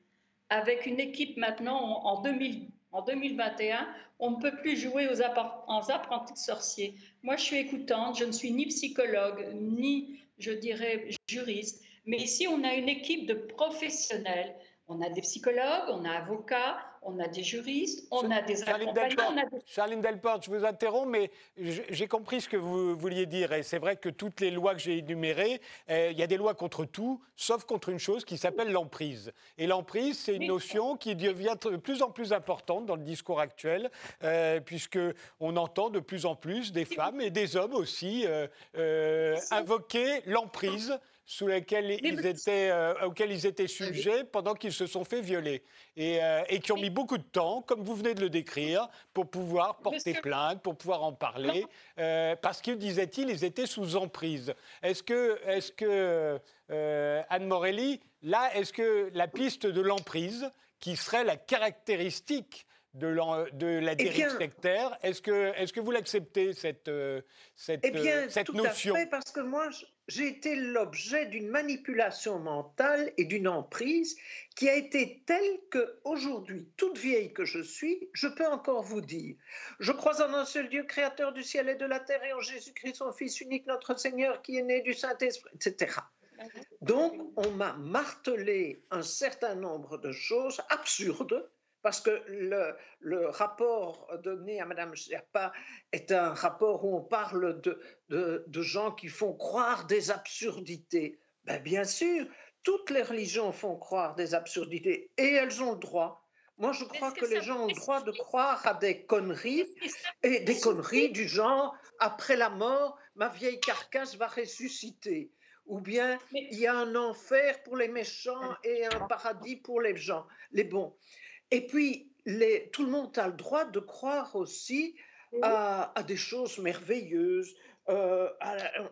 avec une équipe maintenant en, 2000, en 2021, on ne peut plus jouer aux, aux apprentis sorciers. Moi, je suis écoutante, je ne suis ni psychologue, ni, je dirais, juriste. Mais ici, on a une équipe de professionnels. On a des psychologues, on a avocats, on a des juristes, on a des accompagnants. Charline Delporte, je vous interromps, mais j'ai compris ce que vous vouliez dire. Et c'est vrai que toutes les lois que j'ai énumérées, euh, il y a des lois contre tout, sauf contre une chose qui s'appelle l'emprise. Et l'emprise, c'est une notion qui devient de plus en plus importante dans le discours actuel, euh, puisqu'on entend de plus en plus des femmes et des hommes aussi euh, euh invoquer l'emprise sous laquelle ils étaient, euh, auxquels ils étaient sujets pendant qu'ils se sont fait violer. Et, euh, et, qui ont mis beaucoup de temps, comme vous venez de le décrire, pour pouvoir porter plainte, pour pouvoir en parler, euh, parce que, disait-il, ils étaient sous emprise. Est-ce que, est que Anne Morelli, là, est-ce que la piste de l'emprise, qui serait la caractéristique de, la eh dérive sectaire. Est-ce que, est que vous l'acceptez, cette, cette, eh bien, cette tout notion? à fait, Parce que moi, j'ai été l'objet d'une manipulation mentale et d'une emprise qui a été telle que aujourd'hui, toute vieille que je suis, je peux encore vous dire je crois en un seul Dieu, créateur du ciel et de la terre, et en Jésus-Christ, son Fils unique, notre Seigneur, qui est né du Saint-Esprit, etc. Donc, on m'a martelé un certain nombre de choses absurdes parce que le, rapport donné à Mme Sherpa est un rapport où on parle de, de, gens qui font croire des absurdités. Ben bien sûr, toutes les religions font croire des absurdités et elles ont le droit. Moi, je crois que, les gens ont le droit de croire à des conneries et des conneries du genre après la mort, ma vieille carcasse va ressusciter. Ou bien il y a un enfer pour les méchants et un paradis pour les gens, les bons. Et puis, tout le monde a le droit de croire aussi à, des choses merveilleuses. Euh,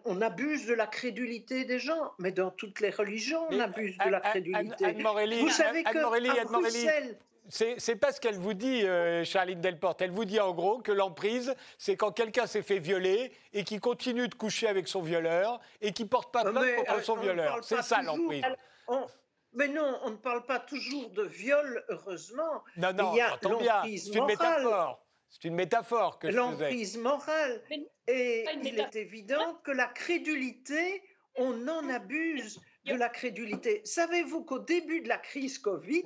on abuse de la crédulité des gens, mais dans toutes les religions, on abuse de la crédulité. Vous savez que Bruxelles, c'est pas ce qu'elle vous dit, euh, Charline Delporte. Elle vous dit en gros que l'emprise, c'est quand quelqu'un s'est fait violer et qui continue de coucher avec son violeur et qui porte pas plainte contre euh, son violeur. C'est ça l'emprise. Mais non, on ne parle pas toujours de viol, heureusement. Non, non, C'est une métaphore. C'est une métaphore que je L'emprise morale. Et il est évident que la crédulité, on en abuse de la crédulité. Savez-vous qu'au début de la crise Covid,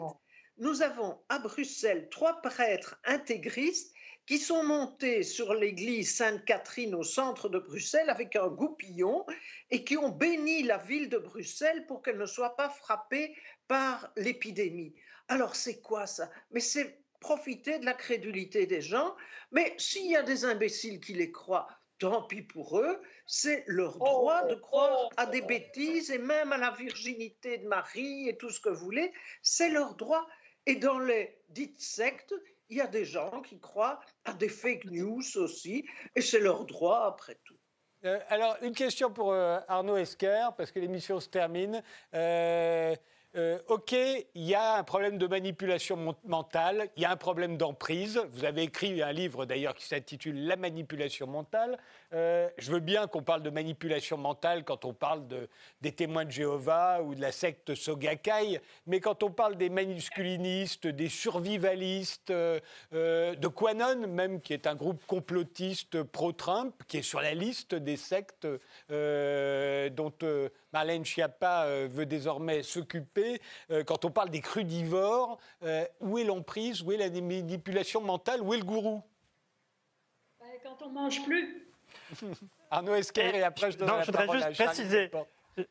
nous avons à Bruxelles trois prêtres intégristes qui sont montés sur l'église Sainte-Catherine au centre de Bruxelles avec un goupillon et qui ont béni la ville de Bruxelles pour qu'elle ne soit pas frappée par l'épidémie. Alors c'est quoi ça? Mais c'est profiter de la crédulité des gens. Mais s'il y a des imbéciles qui les croient, tant pis pour eux, c'est leur droit de croire à des bêtises et même à la virginité de Marie et tout ce que vous voulez, c'est leur droit. Et dans les dites sectes, il y a des gens qui croient à des fake news aussi, et c'est leur droit après tout. Euh, alors, une question pour euh, Arnaud Esquer, parce que l'émission se termine. Euh, OK, il y a un problème de manipulation mentale, il y a un problème d'emprise. Vous avez écrit un livre d'ailleurs qui s'intitule La manipulation mentale. Euh, je veux bien qu'on parle de manipulation mentale quand on parle de, des témoins de Jéhovah ou de la secte Sogakai, mais quand on parle des masculinistes, des survivalistes, euh, de Quanon même, qui est un groupe complotiste pro-Trump, qui est sur la liste des sectes dont Marlène Schiappa veut désormais s'occuper, euh, quand on parle des crudivores, euh, où est l'emprise, où est la manipulation mentale, où est le gourou? Bah, Quand on mange plus. Arnaud Esquer, et, après je donne non, je voudrais juste préciser. Euh,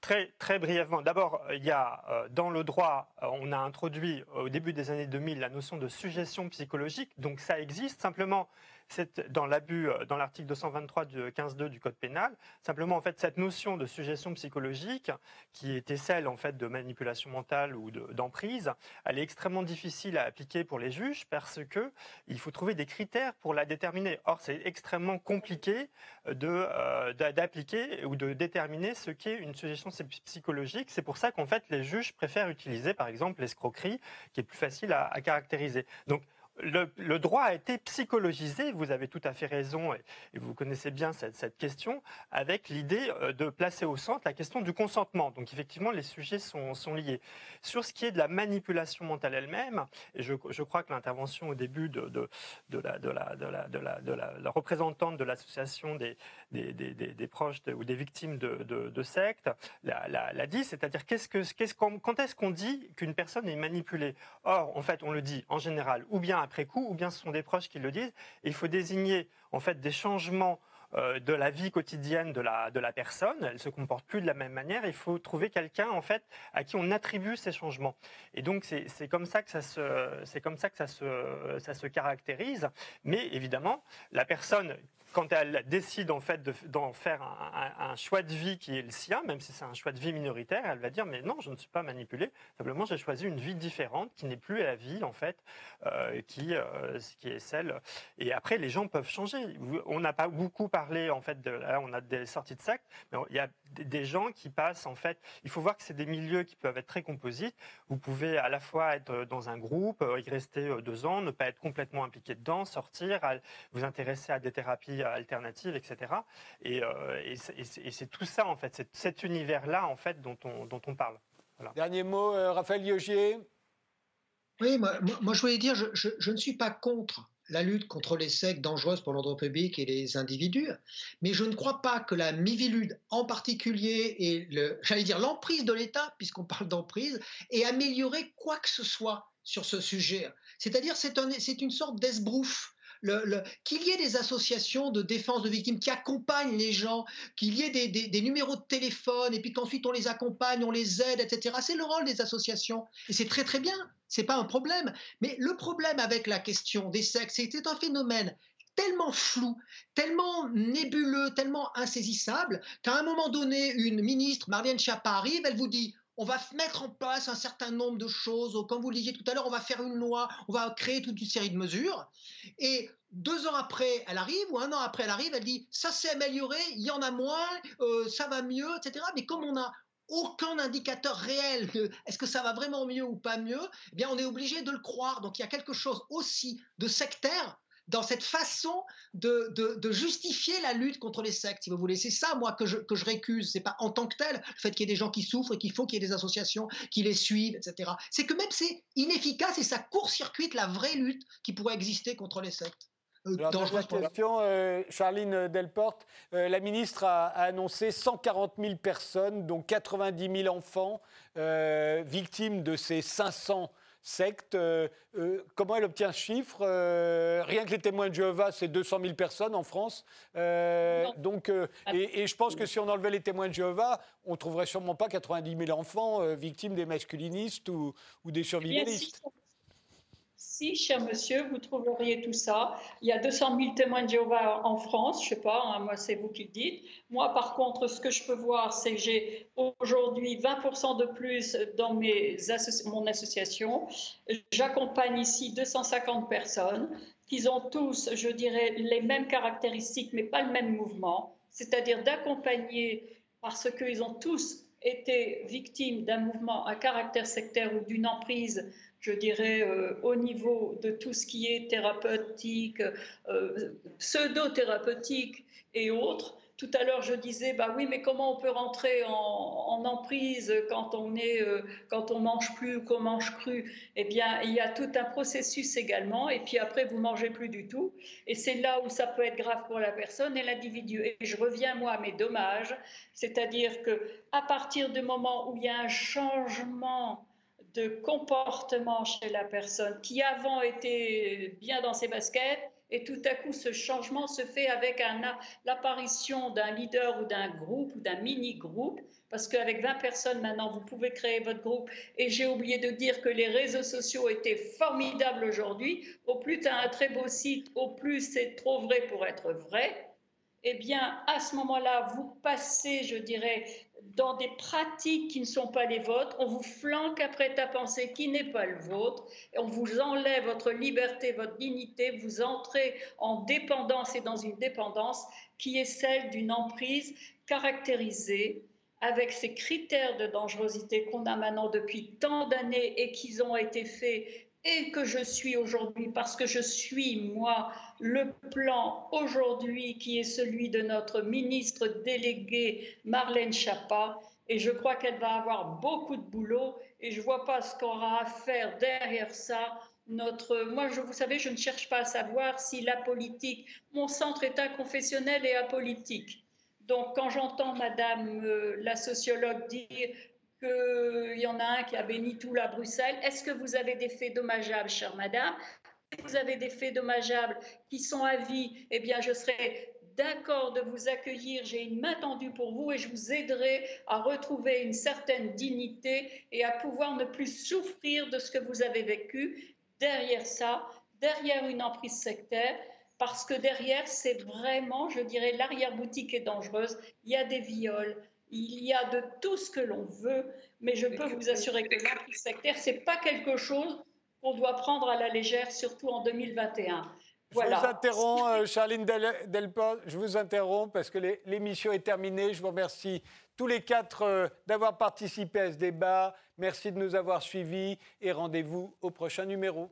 très, très brièvement, d'abord, il y a dans le droit, on a introduit au début des années 2000 la notion de suggestion psychologique, donc ça existe. Simplement, c'est dans l'abus, euh, dans l'article 223 du 15.2 du Code pénal. Simplement, en fait, cette notion de suggestion psychologique, qui était celle, en fait, de manipulation mentale ou d'emprise, elle est extrêmement difficile à appliquer pour les juges parce que il faut trouver des critères pour la déterminer. Or, c'est extrêmement compliqué euh, d'appliquer ou de déterminer ce qu'est une suggestion psychologique. C'est pour ça qu'en fait, les juges préfèrent utiliser, par exemple, l'escroquerie, qui est plus facile à, à caractériser. Donc, le, droit a été psychologisé, vous avez tout à fait raison, et, vous connaissez bien cette, question, avec l'idée euh, de placer au centre la question du consentement. Donc effectivement, les sujets sont, liés. Sur ce qui est de la manipulation mentale elle-même, et je, crois que l'intervention au début de, la, représentante de l'association des, proches ou des victimes de, sectes l'a dit, c'est-à-dire quand est-ce qu'on dit qu'une personne est manipulée? Or, en fait, on le dit en général, ou bien après coup, ou bien ce sont des proches qui le disent. il faut désigner en fait des changements euh, de la vie quotidienne de la, personne. Elle se comporte plus de la même manière. Il faut trouver quelqu'un en fait à qui on attribue ces changements. Et donc c'est comme ça que ça se c'est comme ça ça se caractérise. Mais évidemment, la personne quand elle décide en fait d'en faire un, choix de vie qui est le sien, même si c'est un choix de vie minoritaire, elle va dire mais non, je ne suis pas manipulée. Simplement, j'ai choisi une vie différente qui n'est plus la vie en fait, euh, qui euh, qui est celle. Et après, les gens peuvent changer. On n'a pas beaucoup parlé en fait de là, on a des sorties de mais il y a des gens qui passent en fait. Il faut voir que c'est des milieux qui peuvent être très composites. Vous pouvez à la fois être dans un groupe, euh, y rester deux ans, ne pas être complètement impliqué dedans, sortir, vous intéresser à des thérapies alternatives, etc. Euh, et, c'est tout ça, en fait, c'est cet univers-là, en fait, dont on, dont on parle. Dernier mot, euh, Raphaël Yogier Oui, moi, je voulais dire, je, je, ne suis pas contre la lutte contre les sectes dangereuses pour l'ordre public et les individus, mais je ne crois pas que la mivilude en particulier et, j'allais dire, l'emprise de l'État, puisqu'on parle d'emprise, ait amélioré quoi que ce soit sur ce sujet. C'est-à-dire, c'est un, une sorte d'esbrouf qu'il y ait des associations de défense de victimes qui accompagnent les gens, qu'il y ait des, numéros de téléphone, et puis qu'ensuite on les accompagne, on les aide, etc. C'est le rôle des associations. Et c'est très très bien, c'est pas un problème. Mais le problème avec la question des sexes, c'est un phénomène tellement flou, tellement nébuleux, tellement insaisissable, qu'à un moment donné, une ministre, Marlène Schiappa, arrive, elle vous dit on va mettre en place un certain nombre de choses. Comme vous le disiez tout à l'heure, on va faire une loi, on va créer toute une série de mesures. Et deux ans après, elle arrive, ou un an après, elle arrive, elle dit ça s'est amélioré, il y en a moins, euh, ça va mieux, etc. Mais comme on n'a aucun indicateur réel de est-ce que ça va vraiment mieux ou pas mieux, eh bien on est obligé de le croire. Donc il y a quelque chose aussi de sectaire dans cette façon de, de, justifier la lutte contre les sectes, si vous voulez. C'est ça, moi, que je, que je récuse. C'est pas en tant que tel le fait qu'il y ait des gens qui souffrent et qu'il faut qu'il y ait des associations qui les suivent, etc. C'est que même c'est inefficace et ça court-circuite la vraie lutte qui pourrait exister contre les sectes. Euh, Alors, la question, euh, Charline Delporte, euh, la ministre a, a, annoncé 140 000 personnes, dont 90 000 enfants, victimes de ces 500 secte. Euh, euh, comment elle obtient ce chiffre euh, Rien que les témoins de Jéhovah, c'est 200 000 personnes en France. donc, et, je pense que si on enlevait les témoins de Jéhovah, on trouverait sûrement pas 90 000 enfants victimes des masculinistes ou, ou des survivalistes. Si, cher monsieur, vous trouveriez tout ça. Il y a 200 000 témoins de Jéhovah en France, je ne sais pas, hein, moi c'est vous qui le dites. Moi par contre, ce que je peux voir, c'est que j'ai aujourd'hui 20% de plus dans mes mon association. J'accompagne ici 250 personnes qui ont tous, je dirais, les mêmes caractéristiques, mais pas le même mouvement. C'est-à-dire d'accompagner parce qu'ils ont tous été victimes d'un mouvement à caractère sectaire ou d'une emprise je dirais, euh, au niveau de tout ce qui est thérapeutique, euh, pseudo-thérapeutique et autres. Tout à l'heure, je disais, bah oui, mais comment on peut rentrer en, emprise quand on est, euh, quand on mange plus qu'on mange cru? Eh bien, il y a tout un processus également. Et puis après, vous mangez plus du tout. Et c'est là où ça peut être grave pour la personne et l'individu. Et je reviens moi à mes dommages, c'est-à-dire que à partir du moment où il y a un changement de comportement chez la personne qui avant était bien dans ses baskets et tout à coup ce changement se fait avec l'apparition d'un leader ou d'un groupe ou d'un mini-groupe parce qu'avec 20 personnes maintenant vous pouvez créer votre groupe. Et j'ai oublié de dire que les réseaux sociaux étaient formidables aujourd'hui. Au plus tu as un très beau site au plus c'est trop vrai pour être vrai. Eh bien, à ce moment-là, vous passez, je dirais, dans des pratiques qui ne sont pas les vôtres, on vous flanque après ta pensée qui n'est pas le vôtre, et on vous enlève votre liberté, votre dignité, vous entrez en dépendance et dans une dépendance qui est celle d'une emprise caractérisée avec ces critères de dangerosité qu'on a maintenant depuis tant d'années et qui ont été faits et que je suis aujourd'hui parce que je suis, moi, le plan aujourd'hui qui est celui de notre ministre délégué Marlène Schiappa. Et je crois qu'elle va avoir beaucoup de boulot et je ne vois pas ce qu'on aura à faire derrière ça. Notre, moi, je, vous savez, je ne cherche pas à savoir si la politique, mon centre est inconfessionnel et apolitique. Donc, quand j'entends Madame euh, la sociologue dire qu'il y en a un qui a béni tout la Bruxelles. Est-ce que vous avez des faits dommageables, chère madame? Vous avez des faits dommageables qui sont à vie, eh bien, je serai d'accord de vous accueillir. J'ai une main tendue pour vous et je vous aiderai à retrouver une certaine dignité et à pouvoir ne plus souffrir de ce que vous avez vécu. Derrière ça, derrière une emprise sectaire, parce que derrière, c'est vraiment, je dirais, l'arrière-boutique est dangereuse. Il y a des viols, il y a de tout ce que l'on veut, mais je peux vous assurer que l'emprise sectaire, ce n'est pas quelque chose qu'on doit prendre à la légère, surtout en 2021. Voilà. Je vous interromps, euh, Charline Delport, je vous interromps parce que l'émission est terminée. Je vous remercie tous les quatre euh, d'avoir participé à ce débat. Merci de nous avoir suivis et rendez-vous au prochain numéro.